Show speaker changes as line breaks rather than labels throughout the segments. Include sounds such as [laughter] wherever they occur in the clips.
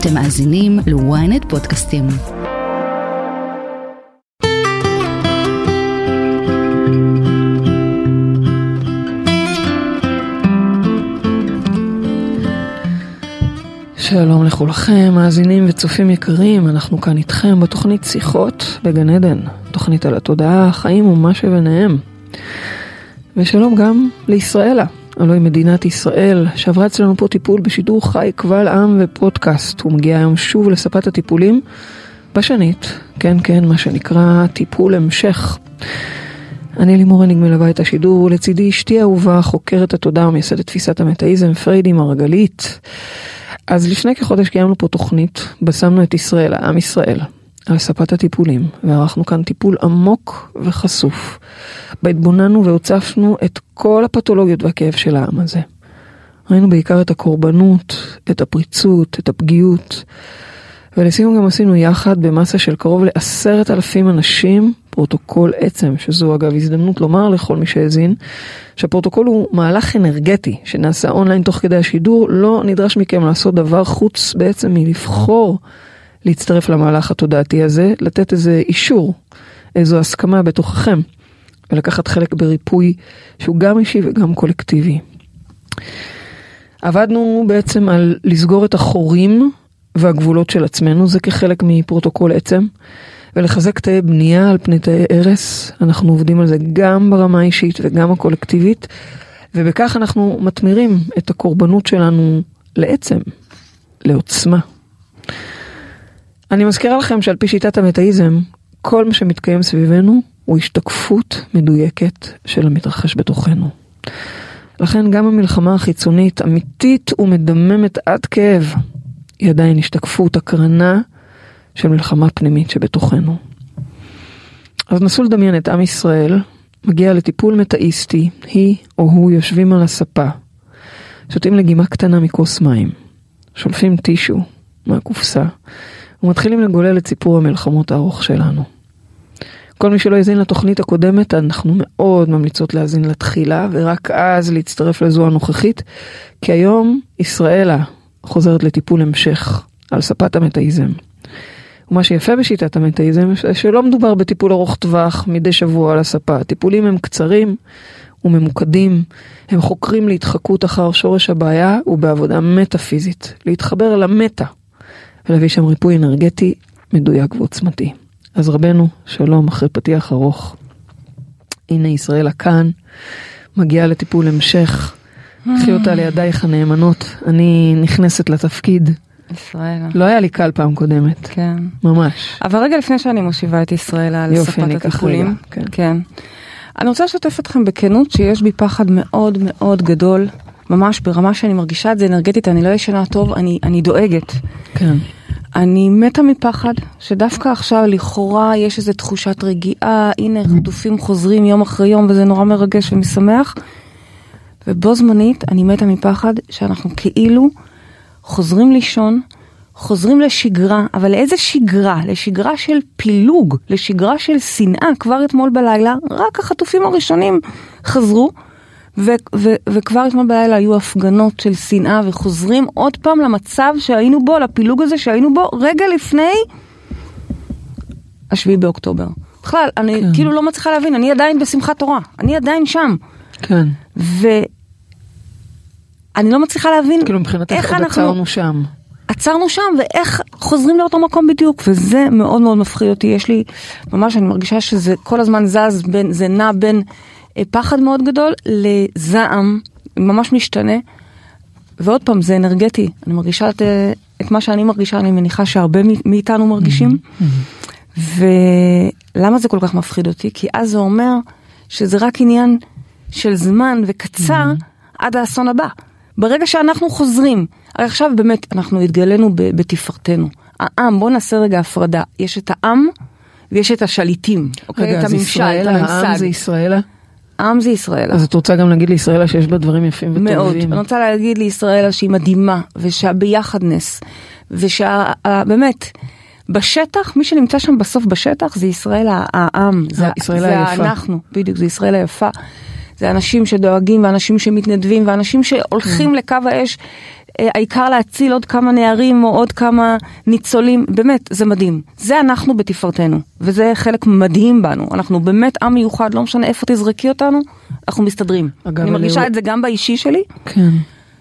אתם מאזינים ל-ynet פודקאסטים.
שלום לכולכם, מאזינים וצופים יקרים, אנחנו כאן איתכם בתוכנית שיחות בגן עדן, תוכנית על התודעה, החיים ומה שביניהם. ושלום גם לישראלה, הלוא מדינת ישראל, שעברה אצלנו פה טיפול בשידור חי קבל עם ופודקאסט. הוא מגיע היום שוב לספת הטיפולים בשנית, כן כן, מה שנקרא טיפול המשך. אני לימור הניג מלווה את השידור, לצידי אשתי אהובה, חוקרת התודעה ומייסדת תפיסת המטאיזם, פריידי מרגלית. אז לפני כחודש קיימנו פה תוכנית, בשמנו את ישראל, העם ישראל, על ספת הטיפולים, וערכנו כאן טיפול עמוק וחשוף. בה התבוננו והוצפנו את כל הפתולוגיות והכאב של העם הזה. ראינו בעיקר את הקורבנות, את הפריצות, את הפגיעות, ולסיום גם עשינו יחד במסה של קרוב לעשרת אלפים אנשים פרוטוקול עצם, שזו אגב הזדמנות לומר לכל מי שהאזין, שהפרוטוקול הוא מהלך אנרגטי שנעשה אונליין תוך כדי השידור, לא נדרש מכם לעשות דבר חוץ בעצם מלבחור להצטרף למהלך התודעתי הזה, לתת איזה אישור, איזו הסכמה בתוככם, ולקחת חלק בריפוי שהוא גם אישי וגם קולקטיבי. עבדנו בעצם על לסגור את החורים והגבולות של עצמנו, זה כחלק מפרוטוקול עצם. ולחזק תאי בנייה על פני תאי הרס. אנחנו עובדים על זה גם ברמה האישית וגם הקולקטיבית, ובכך אנחנו מתמירים את הקורבנות שלנו לעצם, לעוצמה. אני מזכירה לכם שעל פי שיטת המטאיזם, כל מה שמתקיים סביבנו הוא השתקפות מדויקת של המתרחש בתוכנו. לכן גם המלחמה החיצונית אמיתית ומדממת עד כאב, היא עדיין השתקפות, הקרנה של מלחמה פנימית שבתוכנו. אז נסו לדמיין את עם ישראל מגיע לטיפול מטאיסטי, היא או הוא יושבים על הספה, שותים לגימה קטנה מכוס מים, שולפים טישו מהקופסה ומתחילים לגולל את סיפור המלחמות הארוך שלנו. כל מי שלא האזין לתוכנית הקודמת, אנחנו מאוד ממליצות להאזין לתחילה ורק אז להצטרף לזו הנוכחית, כי היום ישראלה חוזרת לטיפול המשך על ספת המטאיזם. ומה שיפה בשיטת המטאיזם, שלא מדובר בטיפול ארוך טווח מדי שבוע על הספה. הטיפולים הם קצרים וממוקדים, הם חוקרים להתחקות אחר שורש הבעיה ובעבודה מטאפיזית, להתחבר למטה ולהביא שם ריפוי אנרגטי מדויק ועוצמתי. אז רבנו, שלום אחרי פתיח ארוך. הנה ישראלה כאן, מגיעה לטיפול המשך. קחי אותה לידייך הנאמנות, אני נכנסת לתפקיד.
ישראלה.
לא היה לי קל פעם קודמת.
כן.
ממש.
אבל רגע לפני שאני מושיבה את ישראלה על ספת הטיפולים.
כן.
כן. אני רוצה לשתף אתכם בכנות שיש בי פחד מאוד מאוד גדול, ממש ברמה שאני מרגישה את זה אנרגטית, אני לא ישנה טוב, אני, אני דואגת.
כן.
אני מתה מפחד שדווקא עכשיו לכאורה יש איזו תחושת רגיעה, הנה חטופים חוזרים יום אחרי יום וזה נורא מרגש ומשמח. ובו זמנית אני מתה מפחד שאנחנו כאילו חוזרים לישון, חוזרים לשגרה, אבל לאיזה שגרה? לשגרה של פילוג, לשגרה של שנאה. כבר אתמול בלילה, רק החטופים הראשונים חזרו, ו- ו- וכבר אתמול בלילה היו הפגנות של שנאה, וחוזרים עוד פעם למצב שהיינו בו, לפילוג הזה שהיינו בו רגע לפני השביעי באוקטובר. בכלל, אני
כן.
כאילו לא מצליחה להבין, אני עדיין בשמחת תורה, אני עדיין שם.
כן.
ואני לא מצליחה להבין
כאילו מבחינתך
איך אנחנו
עצרנו שם.
עצרנו שם ואיך חוזרים לאותו מקום בדיוק וזה מאוד מאוד מפחיד אותי יש לי ממש אני מרגישה שזה כל הזמן זז בין זה נע בין פחד מאוד גדול לזעם ממש משתנה. ועוד פעם זה אנרגטי אני מרגישה את, אה, את מה שאני מרגישה אני מניחה שהרבה מאיתנו מרגישים. ולמה זה כל כך מפחיד אותי כי אז זה אומר שזה רק עניין של זמן וקצר עד האסון הבא. ברגע שאנחנו חוזרים, הרי עכשיו באמת אנחנו התגלינו בתפארתנו. העם, בוא נעשה רגע הפרדה, יש את העם ויש את השליטים, אוקיי?
רגע,
את
אז
הממשל, את
ישראלה, העם
הממסד.
זה ישראלה?
העם זה ישראל.
אז את רוצה גם להגיד לישראלה שיש בה דברים יפים וטובים.
מאוד. אני רוצה להגיד לישראל שהיא מדהימה, ושהביחדנס, ושבאמת, בשטח, מי שנמצא שם בסוף בשטח זה ישראל העם, זה,
ישראל
זה
היפה.
אנחנו, בדיוק, זה ישראל היפה. זה אנשים שדואגים, ואנשים שמתנדבים, ואנשים שהולכים לקו האש אה, העיקר להציל עוד כמה נערים או עוד כמה ניצולים, באמת, זה מדהים. זה אנחנו בתפארתנו, וזה חלק מדהים בנו. אנחנו באמת עם מיוחד, לא משנה איפה תזרקי אותנו, אנחנו מסתדרים.
אגב,
אני מרגישה
רואה-
את זה גם באישי שלי,
כן.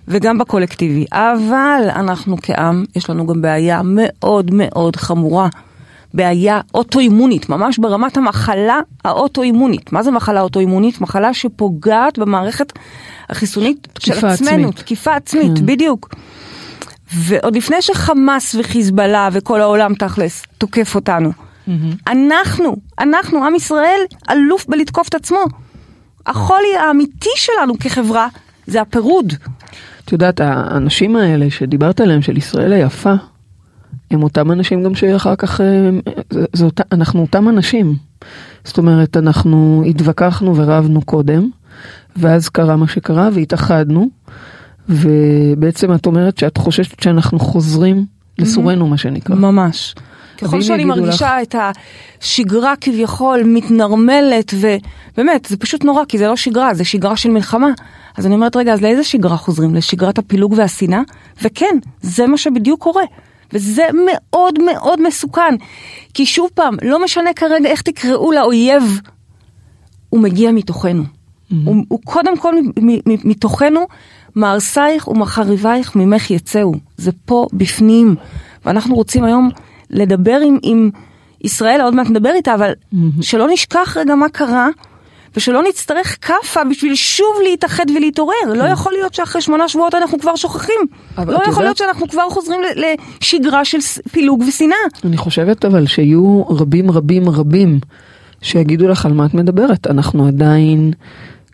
וגם בקולקטיבי. אבל אנחנו כעם, יש לנו גם בעיה מאוד מאוד חמורה. בעיה אוטואימונית, ממש ברמת המחלה האוטואימונית. מה זה מחלה אוטואימונית? מחלה שפוגעת במערכת החיסונית של עצמנו.
עצמית.
תקיפה עצמית,
כן.
בדיוק. ועוד לפני שחמאס וחיזבאללה וכל העולם תכלס תוקף אותנו, אנחנו, אנחנו, עם ישראל, אלוף בלתקוף את עצמו. החולי האמיתי שלנו כחברה זה הפירוד.
את יודעת, האנשים האלה שדיברת עליהם, של ישראל היפה, הם אותם אנשים גם שאחר כך, אה, זה, זה אותה, אנחנו אותם אנשים. זאת אומרת, אנחנו התווכחנו ורבנו קודם, ואז קרה מה שקרה והתאחדנו, ובעצם את אומרת שאת חוששת שאנחנו חוזרים לסורנו, מה שנקרא.
ממש. ככל שאני מרגישה את השגרה כביכול מתנרמלת, ובאמת, זה פשוט נורא, כי זה לא שגרה, זה שגרה של מלחמה. אז אני אומרת, רגע, אז לאיזה שגרה חוזרים? לשגרת הפילוג והשנאה? וכן, זה מה שבדיוק קורה. וזה מאוד מאוד מסוכן. כי שוב פעם, לא משנה כרגע איך תקראו לאויב, הוא מגיע מתוכנו. הוא, הוא קודם כל מתוכנו, מהרסייך ומחריבייך ממך יצאו. זה פה בפנים. ואנחנו רוצים היום לדבר עם, עם ישראל, עוד מעט נדבר איתה, אבל שלא נשכח רגע מה קרה, ושלא נצטרך כאפה בשביל שוב להתאחד ולהתעורר. לא יכול להיות שאחרי שמונה שבועות אנחנו כבר שוכחים. לא יכול להיות שאנחנו כבר חוזרים לשגרה של פילוג ושנאה.
אני חושבת אבל שיהיו רבים רבים רבים שיגידו לך על מה את מדברת. אנחנו עדיין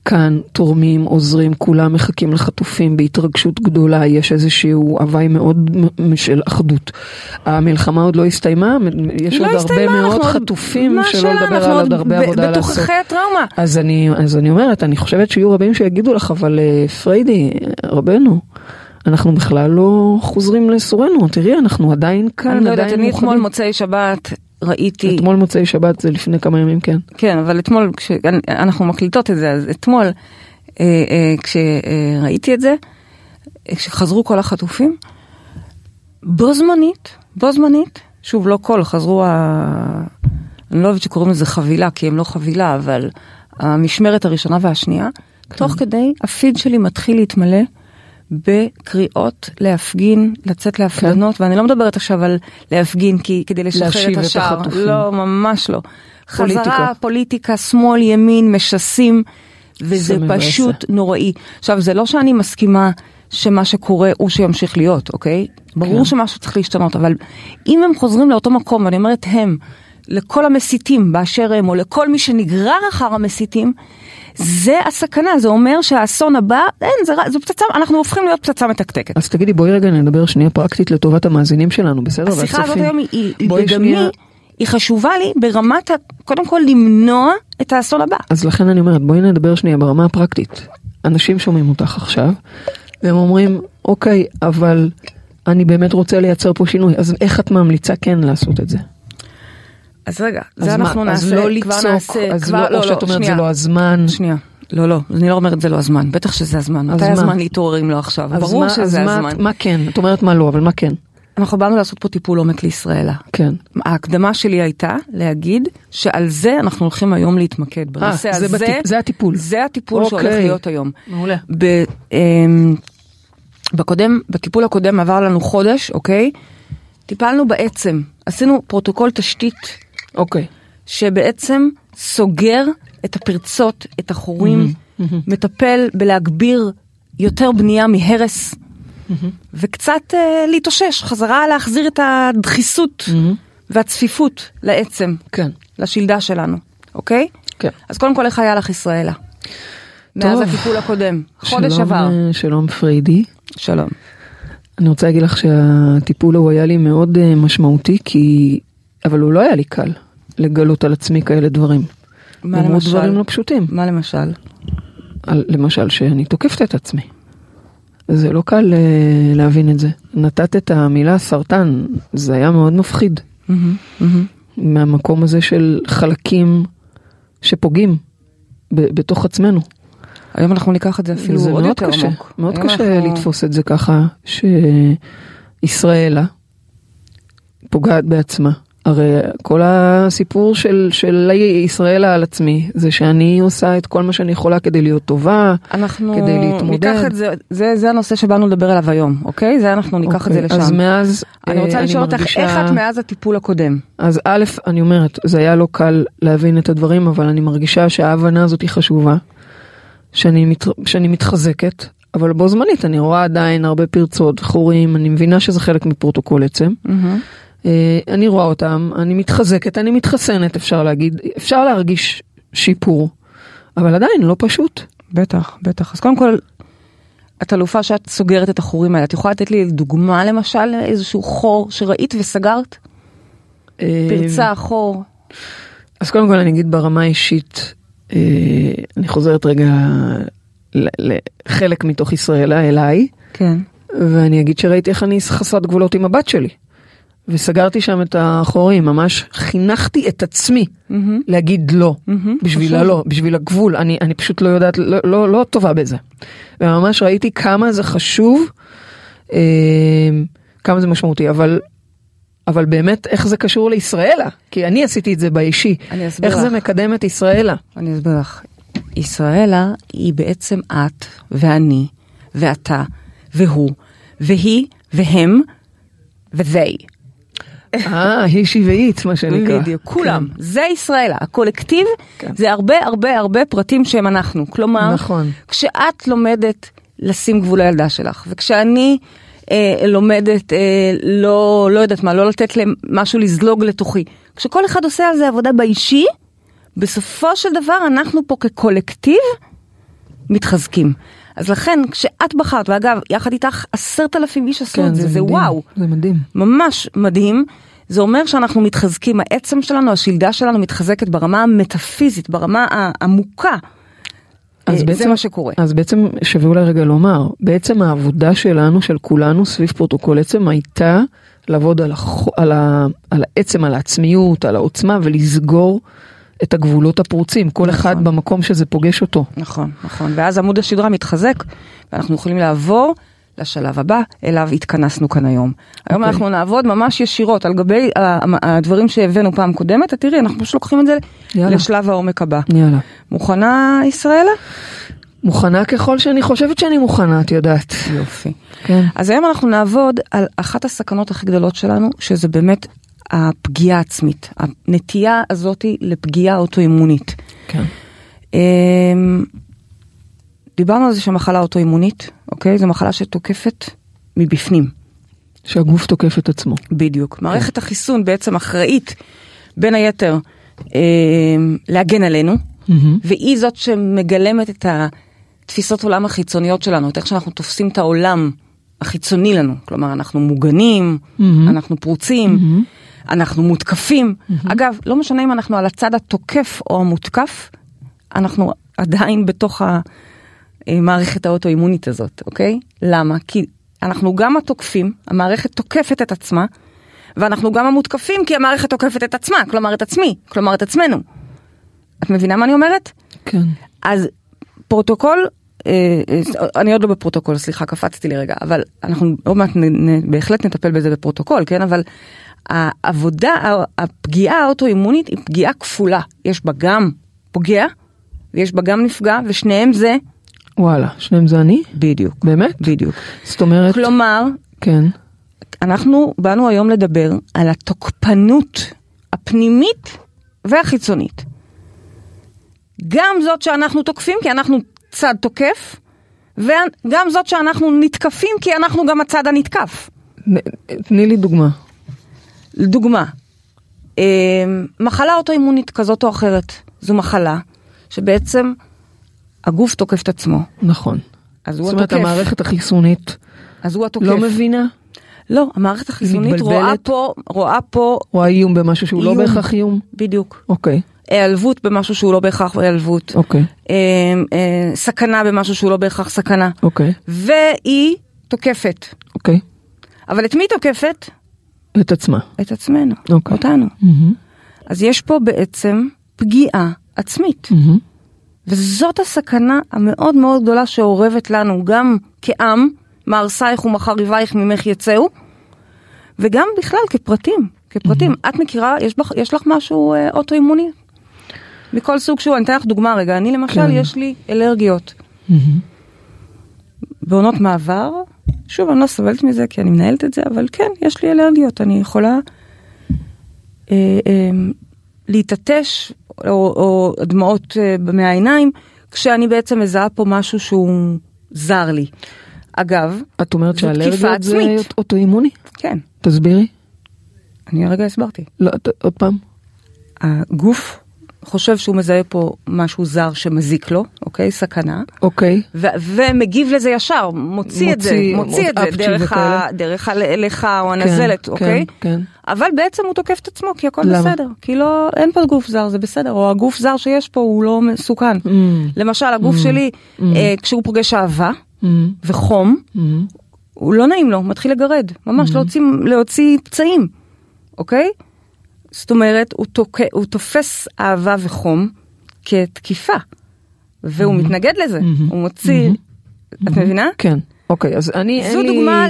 כאן תורמים, עוזרים, כולם מחכים לחטופים בהתרגשות גדולה, יש איזשהו הוואי מאוד של אחדות. המלחמה עוד לא הסתיימה, יש
היא
עוד
לא
הרבה
הסתיימה,
מאוד
עוד-
חטופים, שלא? לדבר על עוד הרבה עבודה לעשות.
בתוככי הטראומה.
אז אני, אז אני אומרת, אני חושבת שיהיו רבים שיגידו לך, אבל אה, פריידי, רבנו, אנחנו בכלל לא חוזרים לסורנו, תראי, אנחנו עדיין כאן,
אני לא יודעת,
עדיין
אני אתמול. מוצאי שבת ראיתי,
אתמול מוצאי שבת זה לפני כמה ימים, כן.
כן, אבל אתמול, כשאנחנו מקליטות את זה, אז אתמול, אה, אה, כשראיתי את זה, אה, כשחזרו כל החטופים, בו זמנית, בו זמנית, שוב, לא כל, חזרו ה... אני לא אוהבת שקוראים לזה חבילה, כי הם לא חבילה, אבל המשמרת הראשונה והשנייה, תוך כדי הפיד שלי מתחיל להתמלא בקריאות להפגין, לצאת להפגנות, ואני לא מדברת עכשיו על להפגין כי, כדי לשחרר את
את
השער,
החטופים.
לא, ממש לא.
פוליטיקה.
חזרה, פוליטיקה, שמאל, ימין, משסים, וזה
זה.
פשוט נוראי. עכשיו, זה לא שאני מסכימה שמה שקורה הוא שימשיך להיות, אוקיי? ברור
כן.
שמשהו צריך להשתנות, אבל אם הם חוזרים לאותו מקום, ואני אומרת הם, לכל המסיתים באשר הם, או לכל מי שנגרר אחר המסיתים, זה הסכנה, זה אומר שהאסון הבא, אין, זה, זו פצצה, אנחנו הופכים להיות פצצה מתקתקת.
אז תגידי, בואי רגע נדבר שנייה פרקטית לטובת המאזינים שלנו, בסדר?
השיחה הזאת. היום היא, בדמי, היא חשובה לי ברמת, ה, קודם כל למנוע את האסון הבא.
אז לכן אני אומרת, בואי נדבר שנייה ברמה הפרקטית. אנשים שומעים אותך עכשיו, והם אומרים, אוקיי, אבל אני באמת רוצה לייצר פה שינוי, אז איך את ממליצה כן לעשות את זה?
אז רגע,
אז
זה
מה,
אנחנו
אז
נעשה,
לא
כבר
לצעוק,
נעשה,
אז
כבר,
לא, או שאת אומרת,
שנייה.
זה לא הזמן.
שנייה, לא, לא, אני לא אומרת זה לא הזמן, בטח שזה הזמן,
אז
מתי? הזמן להתעורר אם לא עכשיו,
אז
ברור
מה-
שזה
אז מה-
הזמן.
מה כן? את אומרת מה לא, אבל מה כן?
אנחנו באנו לעשות פה טיפול עומק לישראלה.
כן.
ההקדמה שלי הייתה להגיד שעל זה אנחנו הולכים היום להתמקד, בנושא
אה, זה
הזה,
בטיפ- זה הטיפול.
זה הטיפול
אוקיי.
שהולך להיות היום.
מעולה.
ב, אמ, בקודם, בטיפול הקודם עבר לנו חודש, אוקיי? טיפלנו בעצם, עשינו פרוטוקול תשתית
אוקיי.
שבעצם סוגר את הפרצות, את החורים, מטפל בלהגביר יותר בנייה מהרס, וקצת אה, להתאושש, חזרה להחזיר את הדחיסות והצפיפות לעצם,
כן.
לשלדה שלנו, אוקיי?
כן.
אז קודם כל איך היה לך ישראלה? מאז
טוב.
הטיפול הקודם, חודש
שלום,
עבר.
אה, שלום פריידי.
שלום.
אני רוצה להגיד לך שהטיפול הוא היה לי מאוד אה, משמעותי, כי... אבל הוא לא היה לי קל לגלות על עצמי כאלה דברים.
מה
נאמרו
למשל?
דברים לא פשוטים.
מה למשל?
על, למשל, שאני תוקפת את עצמי. זה לא קל אה, להבין את זה. נתת את המילה סרטן, זה היה מאוד מפחיד.
מהמם, מהמם.
מהמקום הזה של חלקים שפוגעים ב- בתוך עצמנו.
היום אנחנו ניקח את זה אפילו
זה
עוד
מאוד
יותר
קשה,
עמוק.
מאוד קשה
אנחנו-
לתפוס את זה ככה, שישראלה פוגעת בעצמה. הרי כל הסיפור של, של ישראלה על עצמי זה שאני עושה את כל מה שאני יכולה כדי להיות טובה.
אנחנו
כדי להתמודד.
ניקח את זה, זה, זה הנושא שבאנו לדבר עליו היום, אוקיי? זה אנחנו ניקח את זה
אוקיי,
לשם.
אז מאז
אני רוצה
אה,
לשאול אותך,
מרגישה-
איך את מאז הטיפול הקודם?
אז א', אני אומרת, זה היה לא קל להבין את הדברים, אבל אני מרגישה שההבנה הזאת היא חשובה, שאני, מת, שאני מתחזקת, אבל בו זמנית אני רואה עדיין הרבה פרצות, חורים, אני מבינה שזה חלק מפרוטוקול עצם.
מהמם.
אה, אני רואה אותם, אני מתחזקת, אני מתחסנת, אפשר להגיד, אפשר להרגיש שיפור, אבל עדיין לא פשוט.
בטח, בטח. אז קודם כל, את אלופה שאת סוגרת את החורים האלה. את יכולה לתת לי דוגמה למשל, איזשהו חור שראית וסגרת?
אה,
פרצה, חור.
אז קודם כל אני אגיד ברמה האישית, אה, אני חוזרת רגע לחלק מתוך ישראלה אליי,
כן.
ואני אגיד שראיתי איך אני חסרת גבולות עם הבת שלי. וסגרתי שם את החורים, ממש חינכתי את עצמי
מהמם.
להגיד לא,
מהמם.
בשביל
חשוב.
הלא, בשביל הגבול, אני, אני פשוט לא יודעת, לא, לא, לא טובה בזה. וממש ראיתי כמה זה חשוב, אה, כמה זה משמעותי, אבל, אבל באמת איך זה קשור לישראלה, כי אני עשיתי את זה באישי,
אני אסביר
איך
לך.
זה מקדם את ישראלה.
אני אסביר לך. ישראלה היא בעצם את ואני ואתה והוא והיא והם ו-they.
אה, היא שביעית, מה שנקרא.
בדיוק, כולם. זה ישראלה. הקולקטיב
כן.
זה הרבה הרבה הרבה פרטים שהם אנחנו. כלומר,
נכון.
כשאת לומדת לשים גבול לילדה שלך, וכשאני אה, לומדת אה, לא, לא יודעת מה, לא לתת למשהו לזלוג לתוכי, כשכל אחד עושה על זה עבודה באישי, בסופו של דבר אנחנו פה כקולקטיב מתחזקים. אז לכן, כשאת בחרת, ואגב, יחד איתך עשרת אלפים איש עשו את זה, זה
כן, מדהים,
וואו.
זה מדהים.
ממש מדהים. זה אומר שאנחנו מתחזקים, העצם שלנו, השלדה שלנו מתחזקת ברמה המטאפיזית, ברמה העמוקה.
אז
אה,
בעצם-
זה מה שקורה.
אז בעצם שווה אולי רגע לומר, בעצם העבודה שלנו, של כולנו סביב פרוטוקול עצם הייתה לעבוד על, הח... על, ה... על העצם, על העצמיות, על העוצמה ולסגור את הגבולות הפרוצים, כל
נכון.
אחד במקום שזה פוגש אותו.
נכון, נכון. ואז עמוד השדרה מתחזק, ואנחנו יכולים לעבור לשלב הבא, אליו התכנסנו כאן היום. היום
אוקיי.
אנחנו נעבוד ממש ישירות על גבי הדברים שהבאנו פעם קודמת, את תראי, אנחנו פשוט לוקחים את זה
יאללה.
לשלב העומק הבא.
יאללה.
מוכנה, ישראלה?
מוכנה ככל שאני חושבת שאני מוכנה, את יודעת.
יופי.
כן.
אז היום אנחנו נעבוד על אחת הסכנות הכי גדולות שלנו, שזה באמת הפגיעה העצמית, הנטייה הזאתי לפגיעה אוטואימונית.
כן.
אמ, דיברנו על זה שהמחלה אוטואימונית, אוקיי? זו מחלה שתוקפת מבפנים,
שהגוף תוקף את עצמו.
בדיוק. מערכת החיסון בעצם אחראית, בין היתר, אמ, להגן עלינו,
מהמם.
והיא זאת שמגלמת את התפיסות עולם החיצוניות שלנו, את איך שאנחנו תופסים את העולם החיצוני לנו. כלומר, אנחנו מוגנים,
מהמם.
אנחנו פרוצים, אנחנו מותקפים. אגב, לא משנה אם אנחנו על הצד התוקף או המותקף, אנחנו עדיין בתוך המערכת האוטואימונית הזאת, אוקיי? למה? כי אנחנו גם התוקפים, המערכת תוקפת את עצמה, ואנחנו גם המותקפים כי המערכת תוקפת את עצמה, כלומר את עצמי, כלומר את עצמנו. את מבינה מה אני אומרת?
כן.
אז פרוטוקול, אה, אה, אני עוד לא בפרוטוקול, סליחה, קפצתי לי רגע, אבל אנחנו עוד מעט בהחלט נטפל בזה בפרוטוקול, כן? אבל העבודה, הפגיעה האוטואימונית היא פגיעה כפולה. יש בה גם פוגע, ויש בה גם נפגע, ושניהם זה
וואלה, שניהם זה אני?
בדיוק.
באמת?
בדיוק.
זאת אומרת,
כלומר,
כן.
אנחנו באנו היום לדבר על התוקפנות הפנימית והחיצונית. גם זאת שאנחנו תוקפים כי אנחנו צד תוקף, וגם זאת שאנחנו נתקפים כי אנחנו גם הצד הנתקף.
תני לי דוגמה.
לדוגמה, אה, מחלה אוטואימונית כזאת או אחרת, זו מחלה שבעצם הגוף תוקף את עצמו,
נכון.
אז הוא
זאת אומרת,
התוקף,
המערכת החיסונית
אז הוא התוקף.
לא מבינה,
לא, המערכת החיסונית רואה? פה, רואה פה,
רואה איום במשהו שהוא לא
איום.
בהכרח איום.
בדיוק,
אוקיי,
היעלבות במשהו שהוא לא בהכרח היעלבות,
אוקיי,
אה, אה, סכנה במשהו שהוא לא בהכרח סכנה,
אוקיי,
והיא תוקפת.
אוקיי.
אבל את מי תוקפת?
את עצמה.
את עצמנו,
אוקיי.
אותנו.
מהמם,
אז יש פה בעצם פגיעה עצמית.
מהמם.
וזאת הסכנה המאוד מאוד גדולה שאורבת לנו, גם כעם, מהרסייך ומחריבייך ממך יצאו, וגם בכלל כפרטים, כפרטים. Mm-hmm. את מכירה, יש, בח, יש לך משהו אה, אוטואימוני? מכל סוג שהוא, אני אתן לך דוגמה רגע, אני למשל, כן. יש לי אלרגיות. Mm-hmm. בעונות מעבר, שוב, אני לא סובלת מזה כי אני מנהלת את זה, אבל כן, יש לי אלרגיות, אני יכולה אה, אה, להתעטש או, או דמעות אה, מהעיניים, כשאני בעצם מזהה פה משהו שהוא זר לי. אגב,
את אומרת שאלרגיות זה אוטואימוני?
כן.
תסבירי.
אני הרגע הסברתי.
לא, עוד פעם.
הגוף חושב שהוא מזהה פה משהו זר שמזיק לו, אוקיי? סכנה.
אוקיי.
ו- ומגיב לזה ישר, מוציא, מוציא את זה, מוציא את זה דרך, ה- דרך הלכה או הנזלת, כן, אוקיי?
כן, כן.
אבל בעצם הוא תוקף את עצמו כי הכל למה? בסדר. כי לא, אין פה גוף זר, זה בסדר, או הגוף זר שיש פה הוא לא מסוכן. Mm. למשל, הגוף mm. שלי, mm. אה, כשהוא פוגש אהבה mm. וחום, mm. הוא לא נעים לו, מתחיל לגרד, ממש mm. להוציא, להוציא פצעים, אוקיי? זאת אומרת, הוא, תוק... הוא תופס אהבה וחום כתקיפה, והוא mm-hmm. מתנגד לזה, mm-hmm. הוא מוציא, mm-hmm. את מבינה?
כן. אוקיי, אז אני,
זו דוגמה.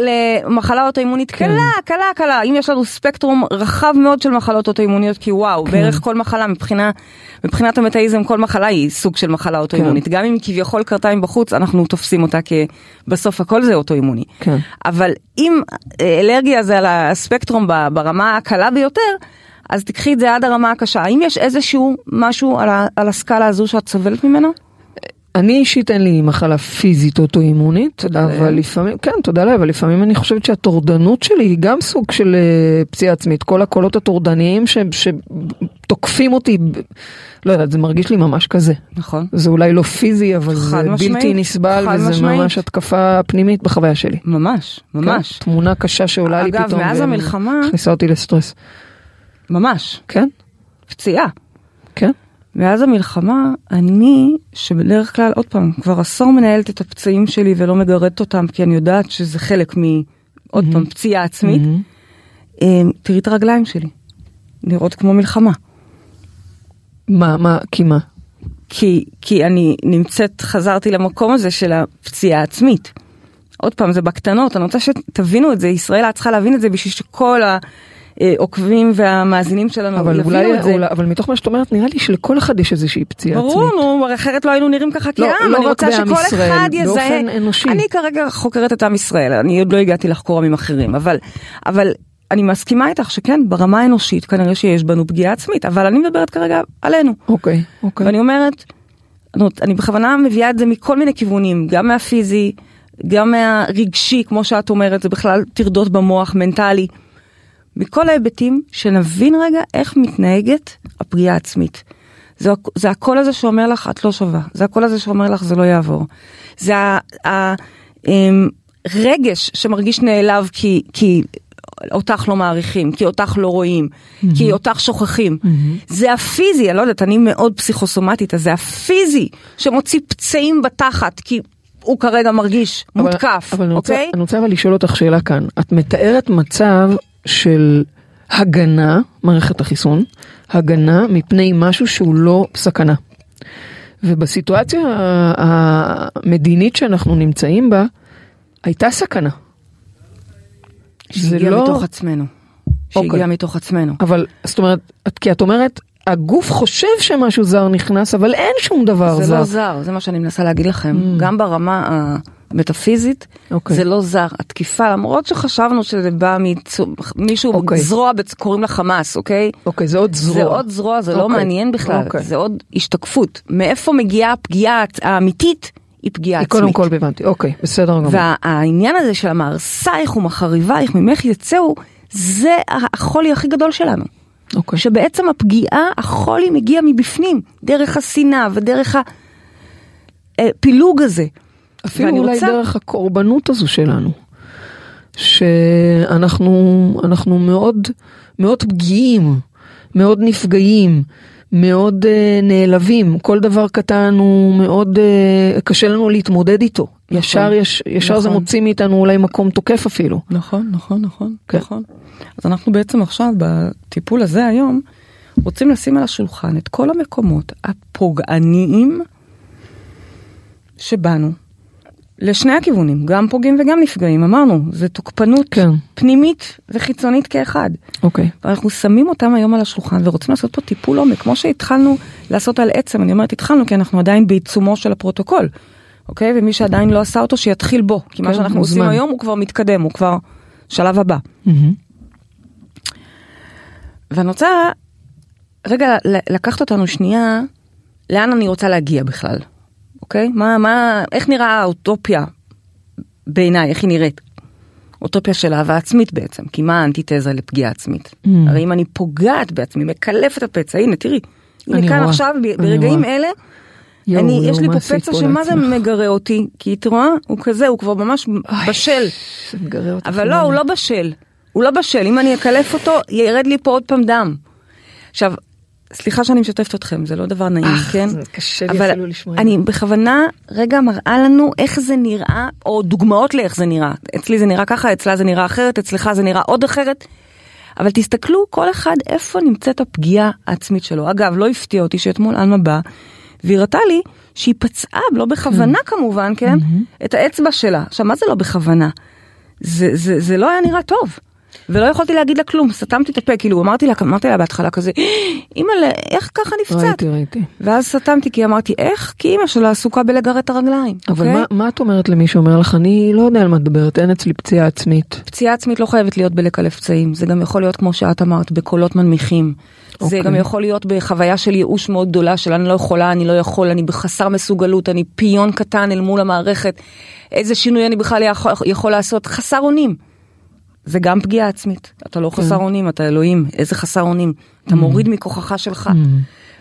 למחלה אוטואימונית כן. קלה, קלה, קלה. אם יש לנו ספקטרום רחב מאוד של מחלות אוטואימוניות, כי וואו, כן. בערך כל מחלה מבחינה, מבחינת המטאיזם, כל מחלה היא סוג של מחלה אוטואימונית. כן. גם אם כביכול קרתה מבחוץ, אנחנו תופסים אותה כבסוף הכל זה אוטואימוני. אבל אם אה, אלרגיה זה על הספקטרום ברמה הקלה ביותר, אז תקחי את זה עד הרמה הקשה. האם יש איזשהו משהו על, על הסקאלה הזו שאת סובלת ממנו?
אני אישית אין לי מחלה פיזית אוטואימונית, אבל לפעמים, כן, תודה לאל, אבל לפעמים אני חושבת שהטורדנות שלי היא גם סוג של uh, פציעה עצמית. כל הקולות הטורדניים שתוקפים אותי, לא יודעת, זה מרגיש לי ממש כזה.
נכון.
זה אולי לא פיזי, אבל זה
משמעית,
בלתי נסבל, וזה
משמעית.
ממש התקפה פנימית בחוויה שלי.
ממש, ממש.
כן, תמונה קשה שעולה
אגב,
לי פתאום.
אגב, מאז המלחמה...
הכניסה אותי לסטרס.
ממש.
כן?
פציעה.
כן.
מאז המלחמה, אני, שבדרך כלל, עוד פעם, כבר עשור מנהלת את הפצעים שלי ולא מגרדת אותם, כי אני יודעת שזה חלק מ... עוד mm-hmm. פעם, פציעה עצמית. Mm-hmm. תראי את הרגליים שלי, נראות כמו מלחמה.
מה, מה, כי מה?
כי, כי אני נמצאת, חזרתי למקום הזה של הפציעה העצמית. עוד פעם, זה בקטנות, אני רוצה שתבינו את זה, ישראל את צריכה להבין את זה בשביל שכל ה... עוקבים והמאזינים שלנו
אבל אולי, את זה. אולי, אבל מתוך מה שאת אומרת נראה לי שלכל אחד יש איזושהי פציעה
ברור,
עצמית.
ברור, אחרת לא היינו נראים ככה
לא,
כעם,
לא
אני רוצה שכל
ישראל,
אחד יזהה.
באופן אנושי.
אני כרגע חוקרת את עם ישראל, אני עוד לא הגעתי לחקור עמים אחרים, אבל, אבל אני מסכימה איתך שכן, ברמה האנושית כנראה שיש בנו פגיעה עצמית, אבל אני מדברת כרגע עלינו.
אוקיי, אוקיי.
ואני אומרת, אני בכוונה מביאה את זה מכל מיני כיוונים, גם מהפיזי, גם מהרגשי, כמו שאת אומרת, זה בכלל טרדות במוח, מנטלי. מכל ההיבטים, שנבין רגע איך מתנהגת הפגיעה העצמית. זה, זה הקול הזה שאומר לך את לא שווה, זה הקול הזה שאומר לך זה לא יעבור. זה הרגש אמ, שמרגיש נעלב כי, כי אותך לא מעריכים, כי אותך לא רואים, mm-hmm. כי אותך שוכחים. Mm-hmm. זה הפיזי, אני לא יודעת, אני מאוד פסיכוסומטית, אז זה הפיזי שמוציא פצעים בתחת, כי הוא כרגע מרגיש אבל, מותקף,
אבל
אוקיי?
אני רוצה אבל לשאול אותך שאלה כאן. את מתארת מצב של הגנה, מערכת החיסון, הגנה מפני משהו שהוא לא סכנה. ובסיטואציה המדינית שאנחנו נמצאים בה, הייתה סכנה.
שהגיעה לא... מתוך עצמנו. שהגיעה אוקיי. מתוך עצמנו.
אבל, זאת אומרת, כי את אומרת, הגוף חושב שמשהו זר נכנס, אבל אין שום דבר
זה
זר.
זה לא זר, זה מה שאני מנסה להגיד לכם. Mm. גם ברמה המטאפיזית, okay. אוקיי. זה לא זר. התקיפה, למרות שחשבנו שזה בא ממישהו, okay. אוקיי. זרוע, קוראים לה חמאס, אוקיי?
Okay? אוקיי, okay, זה עוד זרוע.
זה עוד זרוע, זה okay. לא מעניין בכלל, okay. זה עוד השתקפות. מאיפה מגיעה הפגיעה האמיתית? היא פגיעה עצמית.
קודם כל הבנתי, אוקיי, בסדר גמור.
והעניין הזה של המהרסייך ומחריבייך ממך יצאו, זה החולי הכי גדול שלנו.
Okay. אוקיי.
שבעצם הפגיעה, החולי מגיע מבפנים, דרך השנאה ודרך הפילוג הזה.
אפילו אולי רוצה... דרך הקורבנות הזו שלנו. שאנחנו מאוד מאוד פגיעים, מאוד נפגעים, מאוד uh, נעלבים, כל דבר קטן הוא מאוד uh, קשה לנו להתמודד איתו. נכון, ישר, יש, ישר נכון. זה מוציא מאיתנו אולי מקום תוקף אפילו.
נכון, נכון, נכון, כן. נכון. אז אנחנו בעצם עכשיו בטיפול הזה היום רוצים לשים על השולחן את כל המקומות הפוגעניים שבנו. לשני הכיוונים, גם פוגעים וגם נפגעים, אמרנו, זה תוקפנות
כן.
פנימית וחיצונית כאחד.
אוקיי.
ואנחנו שמים אותם היום על השולחן ורוצים לעשות פה טיפול עומק, כמו שהתחלנו לעשות על עצם, אני אומרת התחלנו כי אנחנו עדיין בעיצומו של הפרוטוקול, אוקיי? ומי שעדיין לא עשה אותו שיתחיל בו, כי מה
כן,
שאנחנו
מוזמן.
עושים היום הוא כבר מתקדם, הוא כבר שלב הבא.
מהמם.
ואני רוצה רגע לקחת אותנו שנייה, לאן אני רוצה להגיע בכלל, אוקיי? מה, מה, איך נראה האוטופיה בעיניי, איך היא נראית? אוטופיה של אהבה עצמית בעצם, כי מה האנטיתזה לפגיעה עצמית?
Mm.
הרי אם אני פוגעת בעצמי, מקלפת את הפצע, הנה תראי, הנה כאן
רואה,
עכשיו, ברגעים
רואה.
אלה,
יואו,
אני,
יואו,
יש לי פה פצע שמה זה? מגרה אותי, כי את רואה, הוא כזה, הוא כבר ממש בשל.
מגרה אותך.
אבל לא, הוא לא בשל. הוא לא בשל. אם אני אקלף אותו, ירד לי פה עוד פעם דם. עכשיו, סליחה שאני משתפת אתכם, זה לא דבר נעים,
אך,
כן?
זה קשה לי
אבל
אפילו לשמוע את
אני בכוונה רגע מראה לנו איך זה נראה, או דוגמאות לאיך זה נראה. אצלי זה נראה ככה, אצלה זה נראה אחרת, אצלך זה נראה עוד אחרת. אבל תסתכלו כל אחד איפה נמצאת הפגיעה העצמית שלו. אגב, לא הפתיע אותי שאתמול עלמה באה והראתה לי שהיא פצעה, לא בכוונה כמובן, כן? את האצבע שלה. עכשיו, מה זה לא בכוונה? זה, זה, זה לא היה נראה טוב. ולא יכולתי להגיד לה כלום, סתמתי את הפה, כאילו אמרתי לה, אמרתי לה בהתחלה כזה, אימא'לה, איך ככה נפצעת?
ראיתי, ראיתי.
ואז סתמתי כי אמרתי, איך? כי אימא שלה עסוקה בלגרד את הרגליים.
אבל
אוקיי?
מה, מה את אומרת למי שאומר לך, אני לא יודע על מה את מדברת, אין אצלי פציעה עצמית.
פציעה עצמית לא חייבת להיות בלקלף פצעים, זה גם יכול להיות כמו שאת אמרת, בקולות מנמיכים. זה
אוקיי.
גם יכול להיות בחוויה של ייאוש מאוד גדולה של אני לא יכולה, אני לא יכול, אני בחסר מסוגלות, אני פיון קטן אל מול המערכת, איזה שינוי אני בכלל יכול, יכול לעשות, חסר אונים. זה גם פגיעה עצמית, אתה לא חסר אונים, אתה אלוהים, איזה חסר אונים, אתה מוריד מכוחך שלך.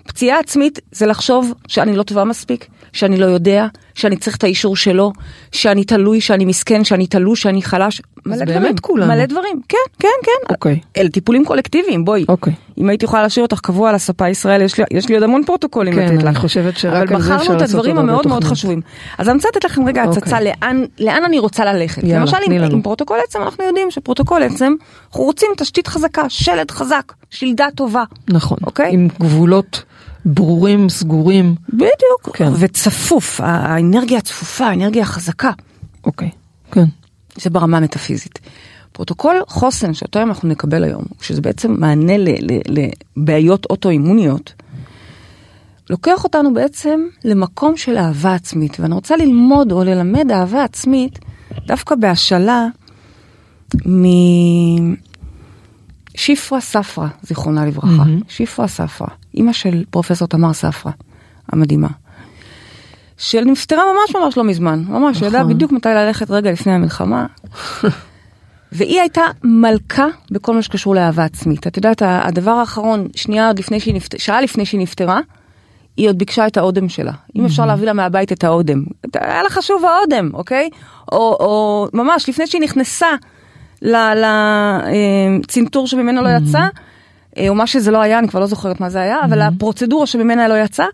פציעה עצמית זה לחשוב שאני לא טובה מספיק, שאני לא יודע, שאני צריך את האישור שלו, שאני תלוי, שאני מסכן, שאני תלוש, שאני חלש. מלא
באמת
דברים. מלא דברים, כן, כן, כן.
אוקיי.
אלה טיפולים קולקטיביים, בואי.
אוקיי.
אם הייתי יכולה להשאיר אותך קבוע על הספה ישראל, יש לי, יש לי עוד המון פרוטוקולים
כן,
לתת
אני
לך.
חושבת שרק
אבל
על זה אפשר
בחרנו את
לעשות
הדברים המאוד מאוד. חשובים. אז אני רוצה לתת לכם רגע
אוקיי.
הצצה לאן, לאן אני רוצה ללכת.
יאללה,
למשל, עם,
לנו.
עם פרוטוקול עצם, אנחנו יודעים שפרוטוקול עצם, אנחנו רוצים תשתית חזקה, שלד חזק, שלדה טובה.
נכון.
אוקיי.
עם גבולות ברורים, סגורים.
בדיוק.
כן.
וצפוף, האנרגיה הצפופה, האנרגיה החזקה.
אוקיי. כן.
זה ברמה המטאפיזית. פרוטוקול חוסן שאותו אנחנו נקבל היום, שזה בעצם מענה לבעיות אוטואימוניות, לוקח אותנו בעצם למקום של אהבה עצמית. ואני רוצה ללמוד או ללמד אהבה עצמית דווקא בהשאלה משיפרה ספרה, זיכרונה לברכה.
מהמם.
שיפרה ספרה, אימא של פרופסור תמר ספרה, המדהימה. של נפטרה ממש ממש לא מזמן, ממש, היא ידעה
נכון.
בדיוק מתי ללכת רגע לפני המלחמה. [laughs] והיא הייתה מלכה בכל מה שקשור לאהבה עצמית. את יודעת, הדבר האחרון, שנייה עוד לפני שהיא נפטרה, שעה לפני שהיא נפטרה, היא עוד ביקשה את האודם שלה. אם אפשר להביא לה מהבית את האודם. היה לה חשוב האודם, אוקיי? או, או ממש, לפני שהיא נכנסה לצנתור שממנו לא יצא, אה, או מה שזה לא היה, אני כבר לא זוכרת מה זה היה, אבל הפרוצדורה שממנה לא יצא,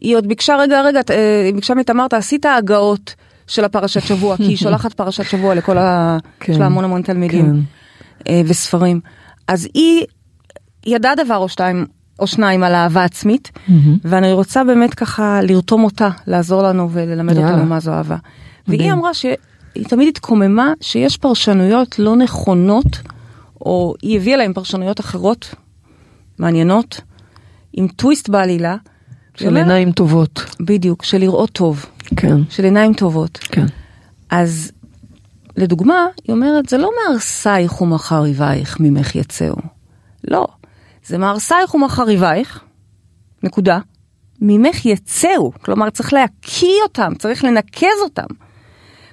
היא עוד ביקשה, רגע, רגע, אה, היא ביקשה מתמר, תעשי את ההגאות של הפרשת שבוע, כי היא שולחת פרשת שבוע לכל ה... [laughs]
כן.
יש לה המון המון תלמידים
כן.
אה, וספרים. אז היא ידעה דבר או שתיים או שניים על אהבה עצמית. ואני רוצה באמת ככה לרתום אותה, לעזור לנו וללמד
יאללה.
אותנו מה זו אהבה. והיא. אמרה שהיא תמיד התקוממה שיש פרשנויות לא נכונות, או היא הביאה להם פרשנויות אחרות, מעניינות, עם טוויסט בעלילה.
של עיניים טובות.
בדיוק, של לראות טוב,
כן.
של עיניים טובות.
כן.
אז לדוגמה, היא אומרת, זה לא מהרסייך ומחריבייך ממך יצאו. לא, זה מהרסייך ומחריבייך, נקודה, ממך יצאו. כלומר, צריך להקיא אותם, צריך לנקז אותם.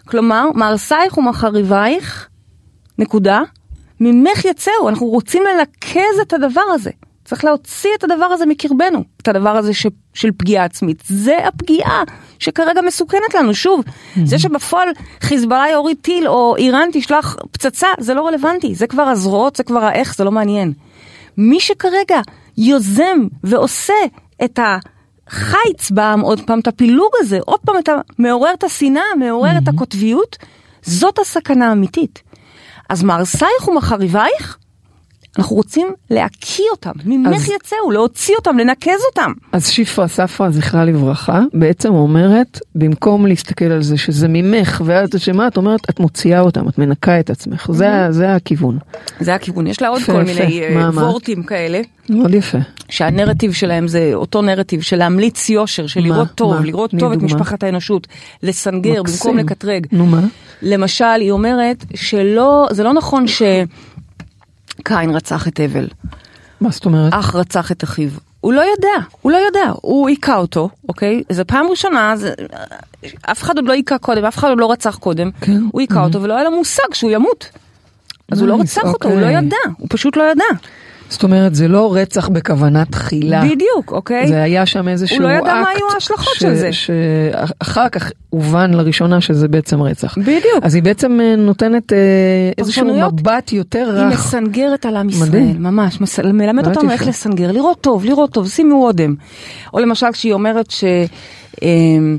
כלומר, מהרסייך ומחריבייך, נקודה, ממך יצאו. אנחנו רוצים לנקז את הדבר הזה. צריך להוציא את הדבר הזה מקרבנו, את הדבר הזה ש, של פגיעה עצמית. זה הפגיעה שכרגע מסוכנת לנו. שוב, זה שבפועל חיזבאללה יוריד טיל או איראן תשלח פצצה, זה לא רלוונטי. זה כבר הזרועות, זה כבר האיך, זה לא מעניין. מי שכרגע יוזם ועושה את החיץ בעם, עוד פעם, את הפילוג הזה, עוד פעם, את ה... מעורר את השנאה, מעורר את הקוטביות, זאת הסכנה האמיתית. אז מהרסייך ומחריבייך, אנחנו רוצים להקיא אותם, ממך
אז-
יצאו, להוציא אותם, לנקז אותם.
אז שפרה ספרה, זכרה לברכה, בעצם אומרת, במקום להסתכל על זה שזה ממך ואת אשמה, את אומרת, את מוציאה אותם, את מנקה את עצמך. זה, זה הכיוון.
זה הכיוון, יש לה עוד
יפה,
כל
יפה.
מיני אה,
מה, מה?
וורטים כאלה.
מאוד יפה.
שהנרטיב שלהם זה אותו נרטיב של להמליץ יושר, של
מה?
לראות טוב,
מה?
לראות טוב את
דוגמה.
משפחת האנושות, לסנגר
מקסים.
במקום לקטרג.
נו מה?
למשל, היא אומרת שלא, זה לא נכון שקין רצח את הבל,
מה זאת אומרת?
אח רצח את אחיו. הוא לא יודע, הוא לא יודע, הוא היכה אותו, אוקיי? זו פעם ראשונה, זה, אף אחד עוד לא היכה קודם, אף אחד עוד לא רצח קודם.
כן.
הוא היכה אותו ולא היה לו מושג שהוא ימות. אז הוא לא
Nice,
רצח אותו, הוא לא
אוקיי.
ידע, הוא פשוט לא ידע.
זאת אומרת, זה לא רצח בכוונה תחילה.
בדיוק, אוקיי?
זה היה שם איזשהו
הוא לא
אקט.
ידע מה היו ההשלכות
ש-
של זה.
שאחר כך הובן לראשונה שזה בעצם רצח.
בדיוק.
אז היא בעצם אה, נותנת אה, איזשהו. מבט יותר
היא
רך.
מסנגרת על עם ישראל,
מדהים.
ממש, מס... מלמד אותנו. איך לסנגר, לראות טוב, לראות טוב, שימו אודם. או למשל כשהיא אומרת ש... אמ,